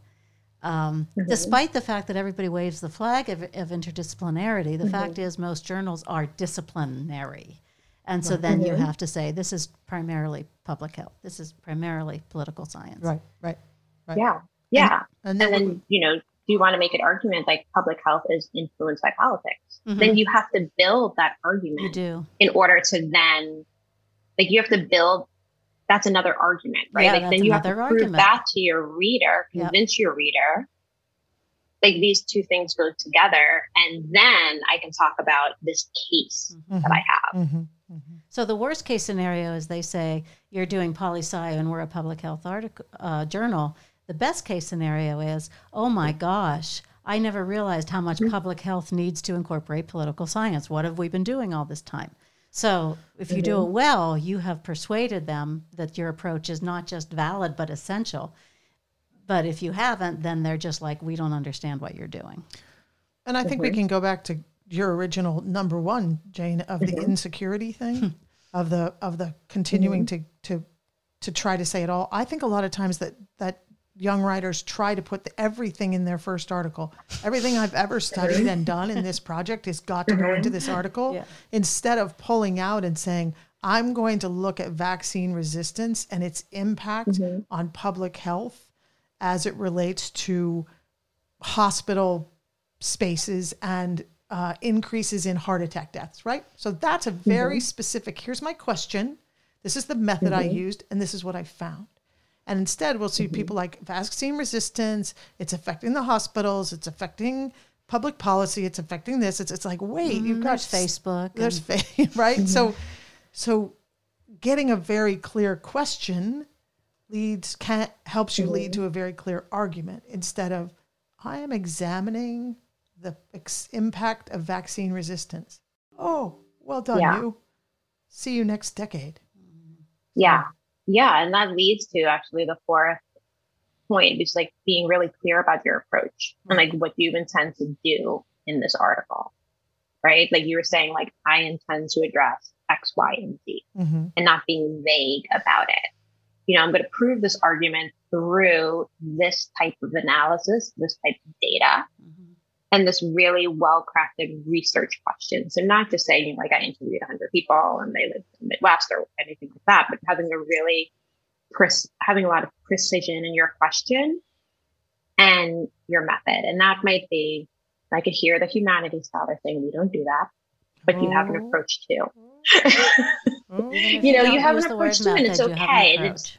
um, despite the fact that everybody waves the flag of, of interdisciplinarity the fact is most journals are disciplinary. And so then you Mhm. have to say this is primarily public health this is primarily political science Right. Right. Right. Yeah. Yeah. And And then, then, you know, do you want to make an argument like public health is influenced by politics? Mhm. Then you have to build that argument. you argument do in order to then, like, you have to build. That's another argument, right? Yeah, like, that's then you have to another prove argument. that to your reader, Yep. convince your reader. Like these two things go together, and then I can talk about this case Mm-hmm. that I have. Mhm. Mhm. So the worst case scenario is they say you're doing poli sci and we're a public health article uh, journal. The best case scenario is, oh my gosh, I never realized how much public health needs to incorporate political science. What have we been doing all this time? So if you do it well, you have persuaded them that your approach is not just valid but essential. But if you haven't, then they're just like, we don't understand what you're doing. And I think we can go back to your original number one, Jane, of the insecurity thing, *laughs* of the of the continuing mm-hmm. to to to try to say it all. I think a lot of times that that young writers try to put the, everything in their first article. Everything I've ever studied and done in this project has got to go into this article Yeah. instead of pulling out and saying, I'm going to look at vaccine resistance and its impact mm-hmm. on public health as it relates to hospital spaces and uh, increases in heart attack deaths, right? So that's a very mm-hmm. specific. Here's my question. This is the method I mm-hmm. used, and this is what I found. And instead, we'll see mm-hmm. people like vaccine resistance. It's affecting the hospitals. It's affecting public policy. It's affecting this. It's it's like wait, you've got There's Facebook. there's and- fa- *laughs* right. So so getting a very clear question leads can helps you lead to a very clear argument instead of I am examining the ex- impact of vaccine resistance. Oh, well done, Yeah. you. See you next decade. Yeah. Yeah. And that leads to actually the fourth point, which is like being really clear about your approach and like what you intend to do in this article. Right. Like you were saying, like, I intend to address X, Y, and Z Mm-hmm. and not being vague about it. You know, I'm going to prove this argument through this type of analysis, this type of data, Mhm. And this really well crafted research question. So not just saying like I interviewed 100 people and they lived in the Midwest or anything like that, but having a really pre- having a lot of precision in your question and your method. And that might be, I could hear the humanities scholar saying, we don't do that, but you have an Oh. approach too. Oh, *laughs* You know, don't you have an approach too, and it's method, you have an okay, and it's-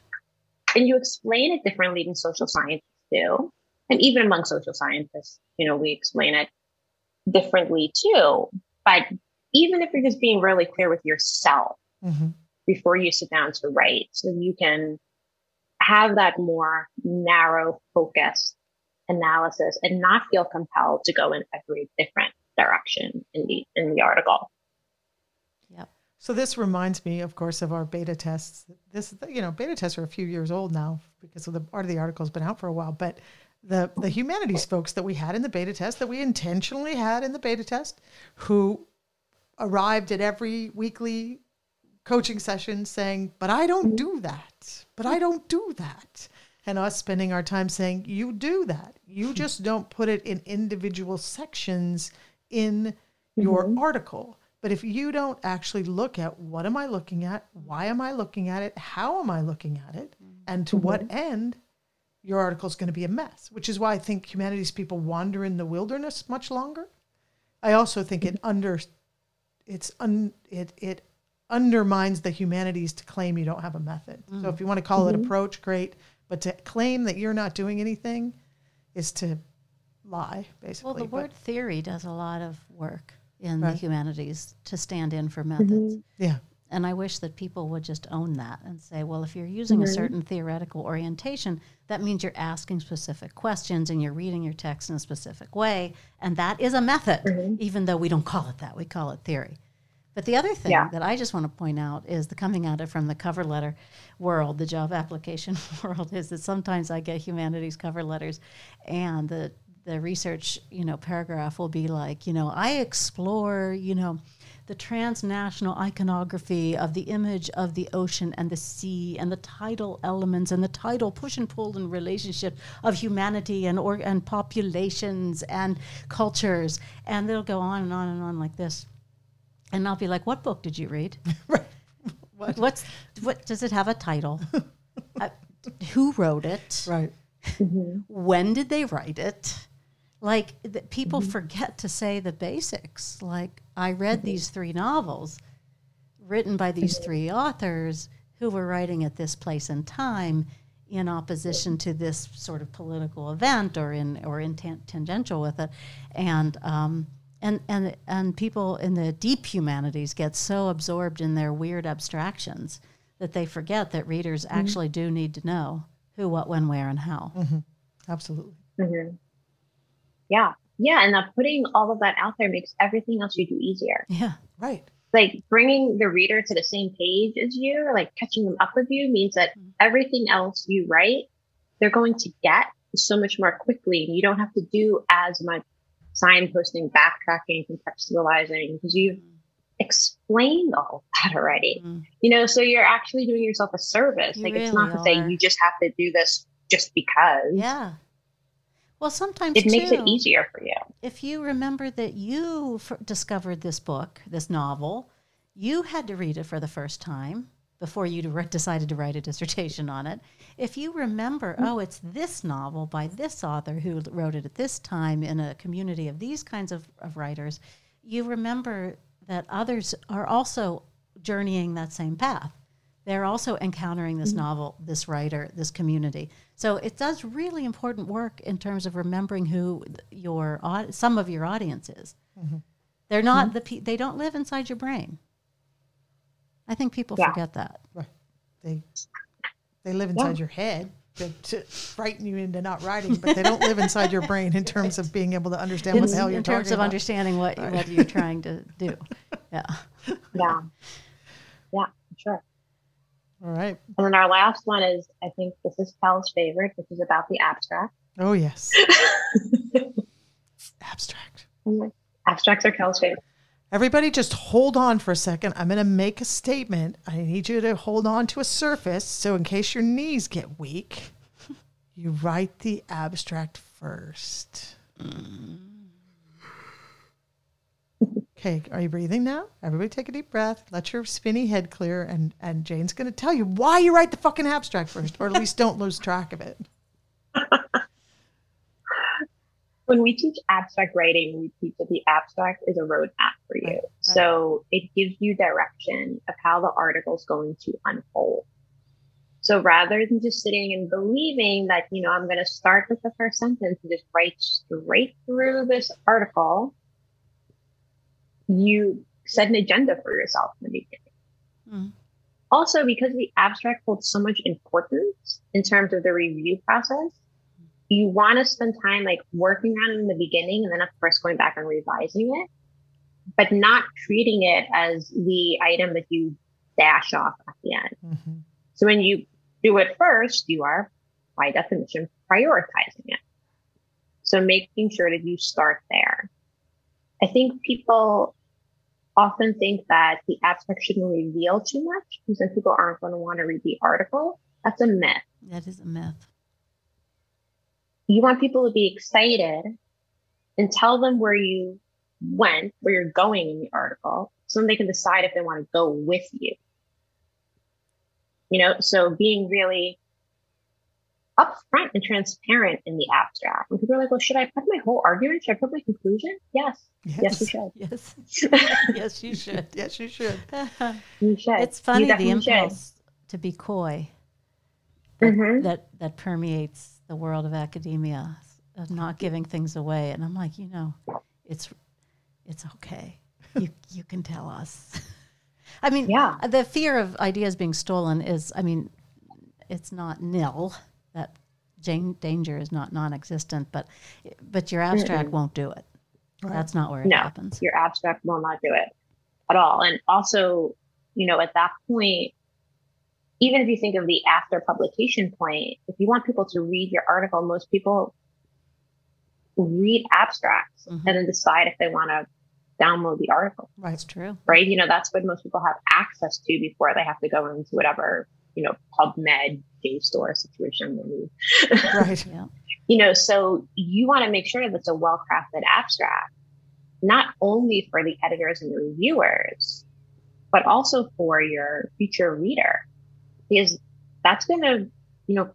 and you explain it differently than social scientists do. And even among social scientists, you know, we explain it differently too. But even if you're just being really clear with yourself mhm. before you sit down to write, so you can have that more narrow focused analysis and not feel compelled to go in every different direction in the in the article. Yep. So this reminds me, of course, of our beta tests. This, you know, beta tests are a few years old now because of the art of the article has been out for a while. But the the humanities folks that we had in the beta test, that we intentionally had in the beta test, who arrived at every weekly coaching session saying, "But I don't do that. But I don't do that." And us spending our time saying, "You do that. You hmm. just don't put it in individual sections in your mm-hmm. article." But if you don't actually look at what am I looking at, why am I looking at it, how am I looking at it, and to what mm-hmm. end, your article is going to be a mess. Which is why I think humanities people wander in the wilderness much longer. I also think it under it's un, it it undermines the humanities to claim you don't have a method. So if you want to call it mm-hmm. approach, great. But to claim that you're not doing anything is to lie, basically. Well, the But- word theory does a lot of work in the humanities to stand in for methods. Mm-hmm. yeah. And I wish that people would just own that and say, well, if you're using a certain theoretical orientation, that means you're asking specific questions and you're reading your text in a specific way. And that is a method, even though we don't call it that. We call it theory. But the other thing Yeah. that I just want to point out is the coming at it from the cover letter world, the job application *laughs* world, is that sometimes I get humanities cover letters and the the research, you know, paragraph will be like, you know, I explore, you know, the transnational iconography of the image of the ocean and the sea and the tidal elements and the tidal push and pull and relationship of humanity and or, and populations and cultures. And they'll go on and on and on like this. And I'll be like what book did you read? *laughs* Right. *laughs* what's what does it have a title? *laughs* Uh, who wrote it? Right. when did they write it like the, people mm-hmm. forget to say the basics. Like i read mm-hmm. these three novels written by these mm-hmm. three authors who were writing at this place and time in opposition to this sort of political event or in or in tan- tangential with it. And um, and and and people in the deep humanities get so absorbed in their weird abstractions that they forget that readers actually do need to know who what when where and how. Absolutely. Mhm. Yeah. Yeah. And that putting all of that out there makes everything else you do easier. yeah Right. Like bringing the reader to the same page as you, or like catching them up with you, means that everything else you write, they're going to get so much more quickly. And you don't have to do as much signposting, backtracking, contextualizing, because you've explained all of that already. Mm. You know, so you're actually doing yourself a service. You like it's not to really say you just have to do this just because. Yeah. Well, sometimes It makes it easier for you. If you remember that you f- discovered this book, this novel, you had to read it for the first time before you de- decided to write a dissertation on it. If you remember, mm. oh, it's this novel by this author who wrote it at this time in a community of these kinds of, of writers, you remember that others are also journeying that same path. They're also encountering this mm-hmm. novel, this writer, this community. So it does really important work in terms of remembering who your some of your audience is. Mm-hmm. They're not mm-hmm. the pe- they don't live inside your brain. I think people Yeah. forget that. Right. They they live inside your head to, to frighten you into not writing, but they don't live inside your brain in terms of being able to understand In, what the hell you're in terms of about. understanding what what you're trying to do. *laughs* Yeah. Yeah. Yeah, sure. All right. And then our last one is, I think this is Kel's favorite, which is about the abstract. Oh yes. *laughs* Abstract. Abstracts are Kel's favorite. Everybody just hold on for a second. I'm going to make a statement. I need you to hold on to a surface so in case your knees get weak, you write the abstract first. *laughs* Okay, are you breathing now? Everybody take a deep breath. Let your spinny head clear and and Jane's going to tell you why you write the fucking abstract first or at least don't lose track of it. *laughs* when we teach abstract writing, we teach that the abstract is a roadmap for you. Right, right. So it gives you direction of how the article is going to unfold. So rather than just sitting and believing that, you know, I'm going to start with the first sentence and just write straight through this article, you set an agenda for yourself in the beginning. Mm. Also, because the abstract holds so much importance in terms of the review process, you want to spend time like working on it in the beginning and then of course going back and revising it, but not treating it as the item that you dash off at the end. Mm-hmm. So when you do it first, you are by definition prioritizing it. So making sure that you start there. I think people often think that the abstract shouldn't reveal too much because then people aren't going to want to read the article. That's a myth. That is a myth you want people to be excited and tell them where you went, where you're going in the article, so then they can decide if they want to go with you. You know, so being really upfront and transparent in the abstract. And people are like, well, should I put my whole argument? Should I put my conclusion? Yes. Yes, yes you should. *laughs* Yes. *laughs* yes, you should. yes, you should. you should. It's funny the impulse should. to be coy that, mm-hmm. that, that permeates the world of academia of not giving things away. And I'm like, you know, it's it's okay. You you can tell us. *laughs* I mean, yeah. the fear of ideas being stolen is, I mean, it's not nil. That danger is not non-existent, but but your abstract mm won't do it. Right. That's not where it no, happens. Your abstract will not do it at all. And also, you know, at that point, even if you think of the after publication point, if you want people to read your article, most people read abstracts mm-hmm. and then decide if they want to download the article. That's true. Right, you know that's what most people have access to before they have to go into whatever you know PubMed JSTOR situation. *laughs* right. yeah. You know, so you want to make sure that it's a well crafted abstract, not only for the editors and the reviewers, but also for your future reader because that's going to, you know,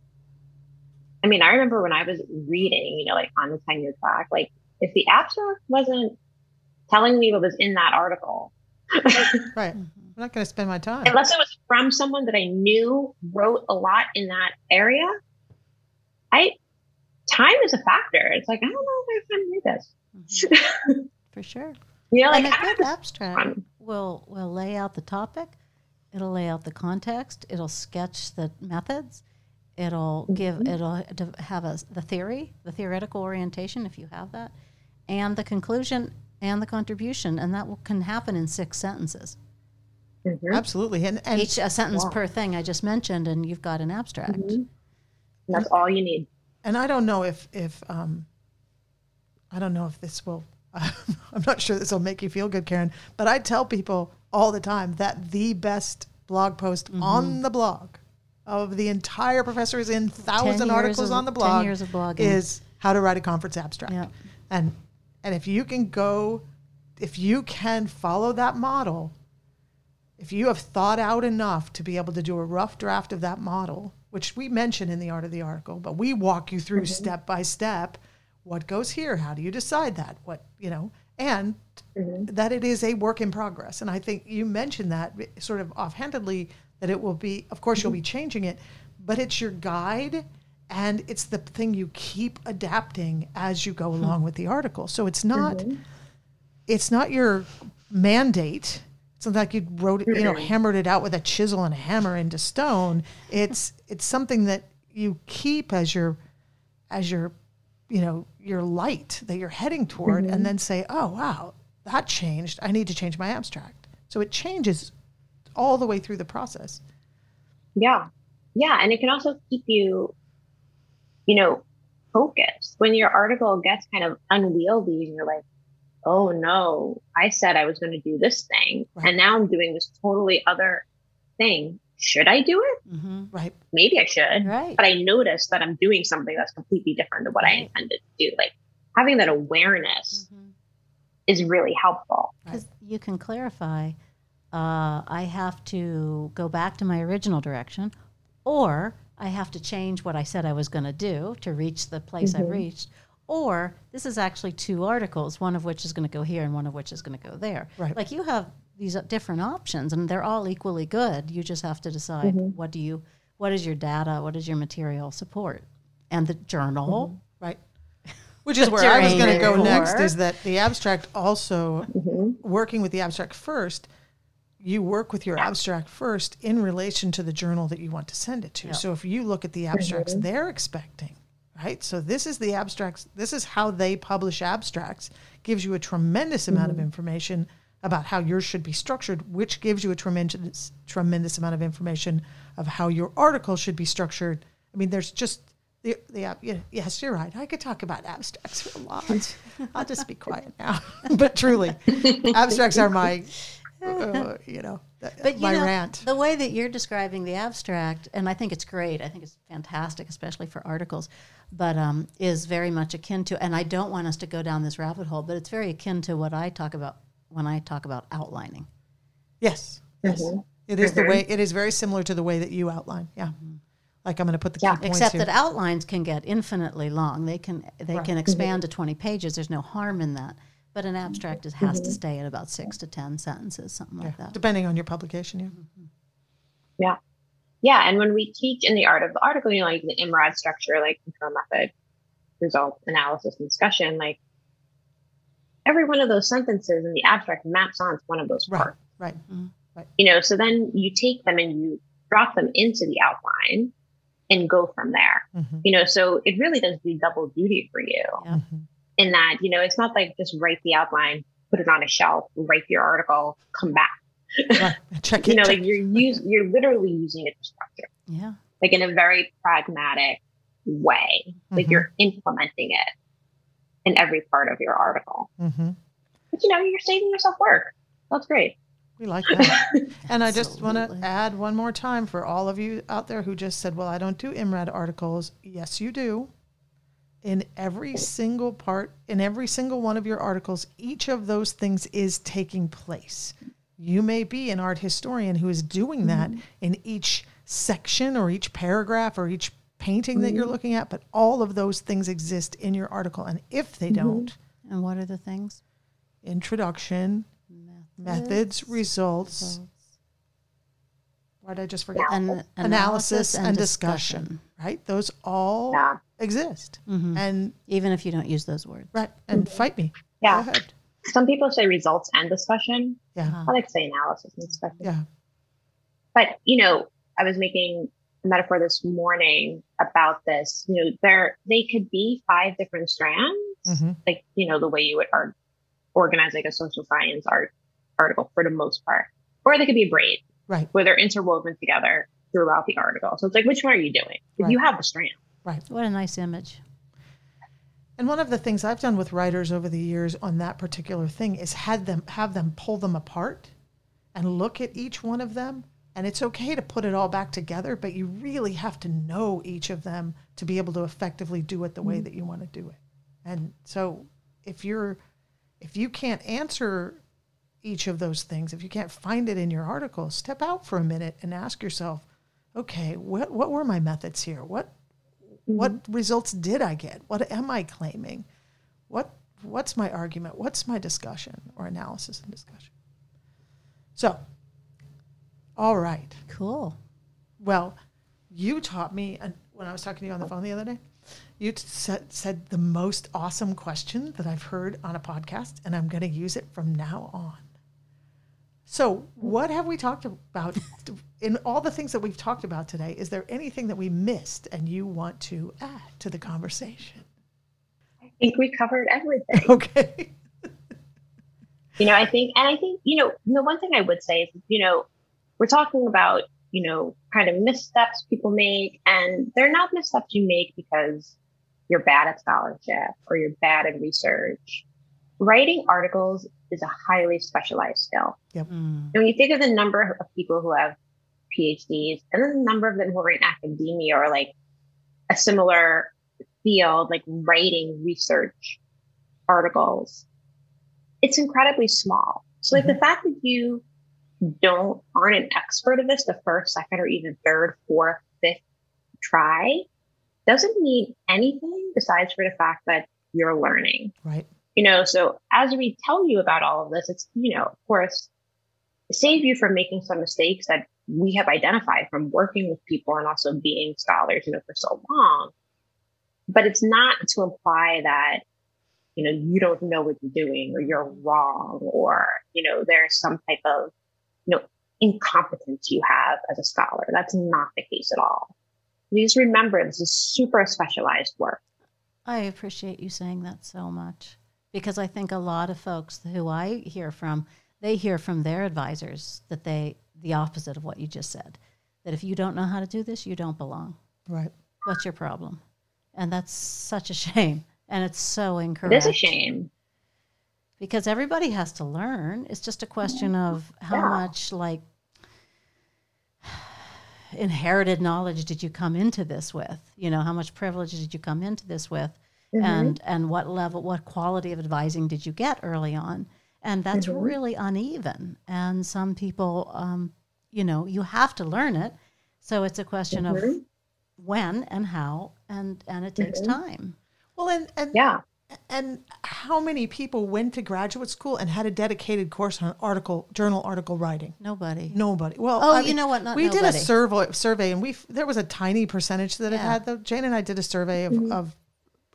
I mean, I remember when I was reading, you know, like on the tenure track, like if the abstract wasn't telling me what was in that article, *laughs* right. Mm-hmm. I'm not going to spend my time. Unless it was from someone that I knew wrote a lot in that area. I time is a factor. It's like I don't know if I can read this. Mm-hmm. For sure. *laughs* You know, like and a good abstract will will lay out the topic It'll lay out the context. It'll sketch the methods. It'll mm-hmm. give. It'll have a, the theory, the theoretical orientation, if you have that, and the conclusion and the contribution, and that will, can happen in six sentences. Mm-hmm. Absolutely, and, and, each a sentence wow. per thing I just mentioned, and you've got an abstract. Mm-hmm. That's all you need. And I don't know if if um, I don't know if this will. *laughs* I'm not sure this will make you feel good, Karen. But I tell people all the time that the best blog post mm-hmm. on the blog of the entire professor is in thousand articles of, on the blog years of blogging. is how to write a conference abstract. Yeah. And and if you can go if you can follow that model, if you have thought out enough to be able to do a rough draft of that model, which we mention in the art of the article, but we walk you through mm-hmm. step by step what goes here, how do you decide that? What, you know, and mm-hmm. that it is a work in progress. And I think you mentioned that sort of offhandedly that it will be, of course, mm-hmm. you'll be changing it, but it's your guide and it's the thing you keep adapting as you go along with the article. So it's not, mm-hmm. it's not your mandate. It's not like you wrote it, you know, hammered it out with a chisel and a hammer into stone. It's it's something that you keep as your as your you know your light that you're heading toward mm-hmm. and then say oh wow that changed. I need to change my abstract. So it changes all the way through the process. Yeah. Yeah and it can also keep you you know focused. When your article gets kind of unwieldy and you're like oh no i said i was going to do this thing right. and now i'm doing this totally other thing should I do it? Mm-hmm. Right. Maybe I should. Right. But I noticed that I'm doing something that's completely different than what right. I intended to do. Like having that awareness mm-hmm. is really helpful. Because you can clarify, uh, I have to go back to my original direction, or I have to change what I said I was going to do to reach the place mm-hmm. I reached, or this is actually two articles, one of which is going to go here and one of which is going to go there. Right. Like you have these different options, and they're all equally good. You just have to decide Mm-hmm. what do you, what is your data, what is your material support, and the journal. Mm-hmm. Right. Which is where I was going to go Training next is that the abstract also, Mm-hmm. working with the abstract first, you work with your abstract first in relation to the journal that you want to send it to. So if you look at the abstracts Mm-hmm. they're expecting, right? So this is the abstracts, this is how they publish abstracts, gives you a tremendous amount Mm-hmm. of information about how yours should be structured, which gives you a tremendous tremendous amount of information of how your article should be structured. I mean, there's just the, the yes, you're right. I could talk about abstracts for a lot. *laughs* I'll just be quiet now. *laughs* but truly, *laughs* abstracts are my, uh, *laughs* you know, th- But you my know, rant. the way that you're describing the abstract, and I think it's great. I think it's fantastic, especially for articles. But um, is very much akin to, and I don't want us to go down this rabbit hole, but it's very akin to what I talk about when I talk about outlining. Yes, yes. Mhm. It is the Mhm. way. It is very similar to the way that you outline. Yeah, like I'm going to put the Yeah. key points Except here. that outlines can get infinitely long. They can they Right. can expand to 20 pages. There's no harm in that. But an abstract is, has Mm-hmm. to stay at about six to 10 sentences, something like that. depending on your publication. Yeah. Yeah. Yeah. And when we teach in the art of the article, you know, like the IMRAD structure, like control method, result, analysis, and discussion, like every one of those sentences in the abstract maps onto one of those Right. parts. Right. Right. You know, so then you take them and you drop them into the outline and go from there. Mhm. You know, so it really does do double duty for you Yeah. In that, you know, it's not like just write the outline, put it on a shelf, write your article, come back. Right. *laughs* Check You know, check- like you're use, you're literally using it to structure. Yeah. like in a very pragmatic way. Like Mhm. you're implementing it in every part of your article. Mm-hmm. But you know, you're saving yourself work. That's great. We like that. *laughs* and I just want to add one more time for all of you out there who just said, well, I don't do IMRAD articles. Yes, you do. In every single part, in every single one of your articles, each of those things is taking place. You may be an art historian who is doing mm-hmm. that in each section or each paragraph or each painting that you're mm-hmm. looking at, but all of those things exist in your article. And if they mm-hmm. don't, And what are the things? introduction, methods, results, why did I just forget? An- Analysis and discussion, right? Those all Yeah. Exist. Mhm. And Even if you don't use those words. right, and fight me. Go Yeah. ahead. Some people say results and discussion. Yeah. I like to say analysis and discussion. Yeah. But you know, I was making a metaphor this morning about this. You know, there they could be five different strands, hmm like you know the way you would art, organize like a social science art article for the most part, or they could be a braid Right. where they're interwoven together throughout the article. So it's like, which one are you doing? If Right. you have the strand. What a nice image. And one of the things I've done with writers over the years on that particular thing is had them have them pull them apart and look at each one of them. And it's okay to put it all back together, but you really have to know each of them to be able to effectively do it the way mm-hmm. that you want to do it. And so if you're if you can't answer each of those things, if you can't find it in your article, step out for a minute and ask yourself, okay, what what were my methods here? What what mm-hmm. results did I get? What am I claiming? What what's my argument? What's my discussion or analysis and discussion? So, all right. Cool. Well, you taught me, and when I was talking to you on the phone the other day, you t- said, said the most awesome question that I've heard on a podcast, and I'm going to use it from now on. So, what have we talked about in all the things that we've talked about today? Is there anything that we missed and you want to add to the conversation? I think we covered everything. *laughs* Okay. you know, I think, and I think, you know, the one thing I would say is, you know, we're talking about, you know, kind of missteps people make, and they're not missteps you make because you're bad at scholarship or you're bad at research. Writing articles is a highly specialized skill. Mm. And when you think of the number of people who have PhDs and then the number of them who are in academia or like a similar field, like writing research articles, it's incredibly small. So like the fact that you don't aren't an expert of this the first, second, or even third, fourth, fifth try doesn't mean anything besides for the fact that you're learning. Right. You know, so as we tell you about all of this, it's, you know, of course, save you from making some mistakes that we have identified from working with people and also being scholars, you know, for so long. But it's not to imply that, you know, you don't know what you're doing or you're wrong or, you know, there's some type of, you know, incompetence you have as a scholar. That's not the case at all. Please remember this is super specialized work. I appreciate you saying that so much because I think a lot of folks who I hear from, they hear from their advisors that they the opposite of what you just said. That if you don't know how to do this, you don't belong. Right. What's your problem? And that's such a shame. And it's so incorrect. It is a shame. Because everybody has to learn. It's just a question of how Yeah. much like *sighs* inherited knowledge did you come into this with? You know, how much privilege did you come into this with? Mm-hmm. And and what level what quality of advising did you get early on? And that's Mhm. really uneven. And some people um, you know, you have to learn it. So it's a question of Mhm. when and how and and it takes Mhm. time. Well, and and Yeah. and how many people went to graduate school and had a dedicated course on article journal article writing? Nobody. Nobody. Well, Oh, I you mean, know what? Not we did a survey survey, and we there was a tiny percentage that it had. Though Jane and I did a survey of, Mm-hmm. of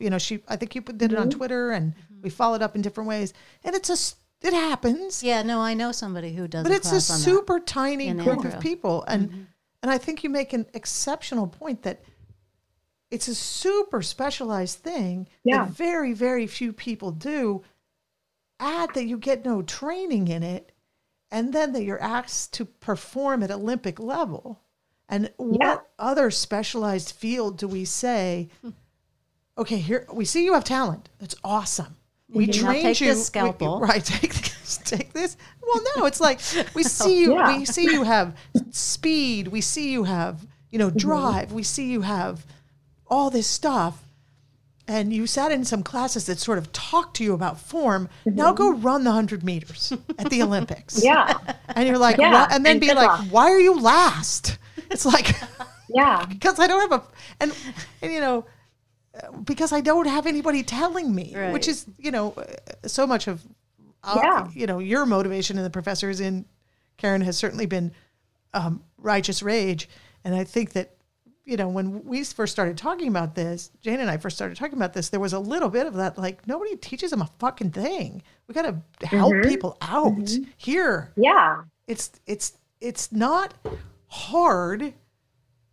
you know, she I think you did it on Twitter, and Mm-hmm. we followed up in different ways, and it's a s- it happens, Yeah, no, I know somebody who does but a it's a class on that. super tiny in group Andrew. of people, and Mm-hmm. and I think you make an exceptional point that it's a super specialized thing Yeah. that very very few people do. Add that you get no training in it, and then that you're asked to perform at Olympic level. And Yeah. what other specialized field do we say? Okay, here we see you have talent. That's awesome. We. Now trained take you this we- right? *laughs* Take this, take this. Well, no, it's like we *laughs* see you. Yeah. We see you have speed. We see you have you know mm-hmm. drive. We see you have all this stuff. And you sat in some classes that sort of talked to you about form. Now mm-hmm. go run the hundred meters at the *laughs* Olympics. Yeah. And you're like, Yeah, and then and be like, luck. why are you last? It's like, Yeah. because I don't have a, and, and you know, because I don't have anybody telling me, Right. which is, you know, so much of, uh, Yeah. you know, your motivation and the professors in Karen has certainly been um, righteous rage. And I think that, you know, when we first started talking about this, Jane and I first started talking about this, there was a little bit of that, like, nobody teaches them a fucking thing. We got to help people out here Yeah. it's it's it's not hard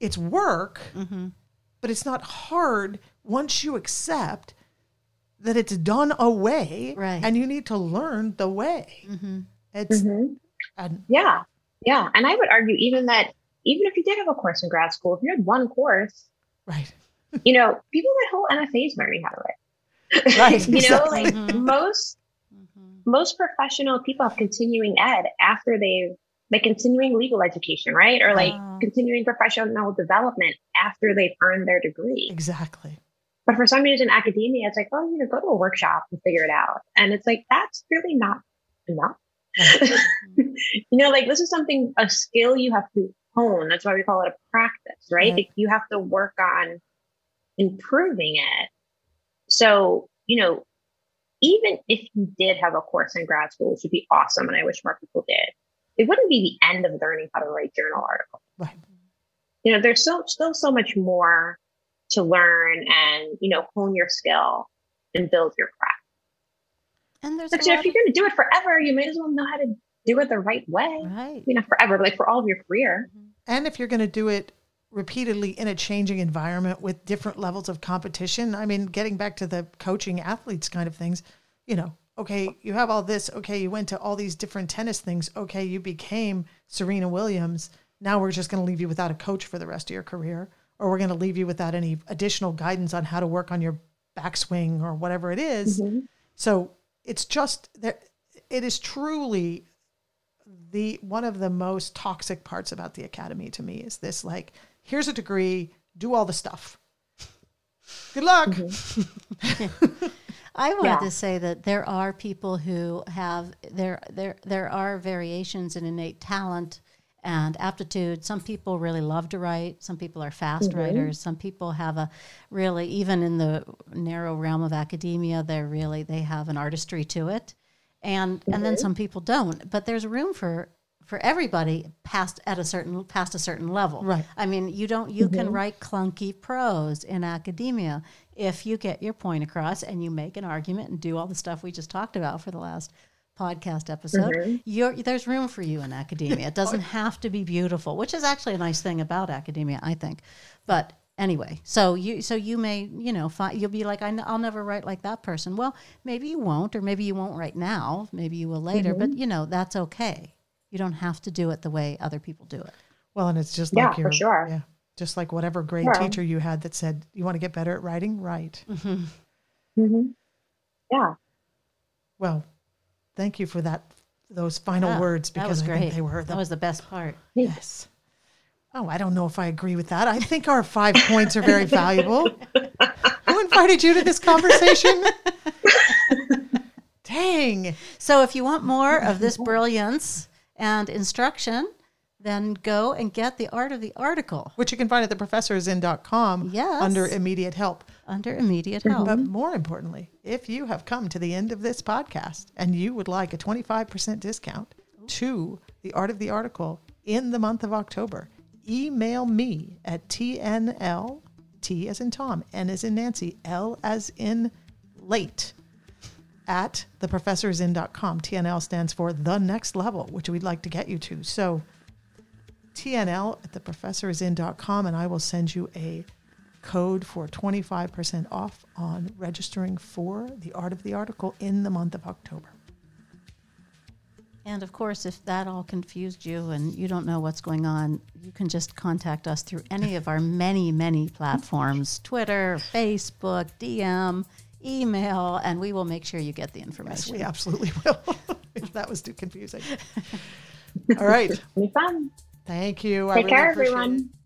it's work Mm-hmm. but it's not hard once you accept that it's done a way Right. and you need to learn the way Mm-hmm. it's Mhm. and Yeah. Yeah. And I would argue even that even if you did have a course in grad school, if you had one course, right you know, people that whole MFAs learning how to write. *laughs* Right, *laughs* you know, exactly. like Mhm. most Mm-hmm. most professional people have continuing ed after they've like continuing legal education, right? Or like Wow. continuing professional development after they've earned their degree. exactly But for some reason, academia, it's like, oh, you know, go to a workshop and figure it out. And it's like, that's really not enough. *laughs* you know, like this is something, a skill you have to hone. That's why we call it a practice, right? Right. Like, you have to work on improving it. So, you know, even if you did have a course in grad school, which would be awesome, and I wish more people did, it wouldn't be the end of learning how to write journal articles. right You know, there's so still so much more to learn and, you know, hone your skill and build your craft. And there's But you know, if you're going to do it forever, you might as well know how to do it the right way. right. You know, forever, like for all of your career. Mm-hmm. and if you're going to do it repeatedly in a changing environment with different levels of competition i mean getting back to the coaching athletes kind of things you know okay you have all this okay you went to all these different tennis things okay you became serena williams now we're just going to leave you without a coach for the rest of your career or we're going to leave you without any additional guidance on how to work on your backswing or whatever it is. Mm-hmm. so it's just that it is truly the one of the most toxic parts about the academy to me is this like here's a degree do all the stuff good luck mm-hmm. *laughs* I wanted Yeah. to say that there are people who have there there there are variations in innate talent and aptitude. Some people really love to write. Some people are fast Mhm. writers. Some people have a really, even in the narrow realm of academia, they're really they have an artistry to it, and and then Mhm. some people don't. But there's room for for everybody past at a certain past a certain level. Right. I mean, you don't you can Mhm. write clunky prose in academia if you get your point across and you make an argument and do all the stuff we just talked about for the last podcast episode. Mhm. You're, there's room for you in academia. It doesn't *laughs* have to be beautiful, which is actually a nice thing about academia, I think. But anyway, so you so you may you know fi- you'll be like I n- I'll never write like that person. Well, maybe you won't, or maybe you won't right now. Maybe you will later. But you know that's okay. You don't have to do it the way other people do it. Well, and it's just Yeah, like for your sure. yeah, just like whatever grade Yeah. teacher you had that said you want to get better at writing, right? Mhm. Yeah. Well, thank you for that those final Yeah, words that because was I great. think they were the that was the best part. yes. Oh, I don't know if I agree with that. I think our five points are very valuable. Who invited you to this conversation? Dang. So if you want more of this brilliance and instruction, then go and get the art of the article Which you can find at theprofessorisin.com Yes. under immediate help. under immediate help. But more importantly, if you have come to the end of this podcast and you would like a 25% discount to the art of the article in the month of October, email me at TNL, T as in Tom, N as in Nancy, L as in late, at theprofessorisin.com. TNL stands for the next level, which we'd like to get you to. So TNL at theprofessorisin.com, and I will send you a code for 25% off on registering for the art of the article in the month of October. And of course, if that all confused you and you don't know what's going on, you can just contact us through any of our many, many platforms Twitter, Facebook, DM, email, and we will make sure you get the Yes, information. we absolutely will. if *laughs* that was too confusing. *laughs* All right. Be fun. Thank you. I Take really care, everyone. it.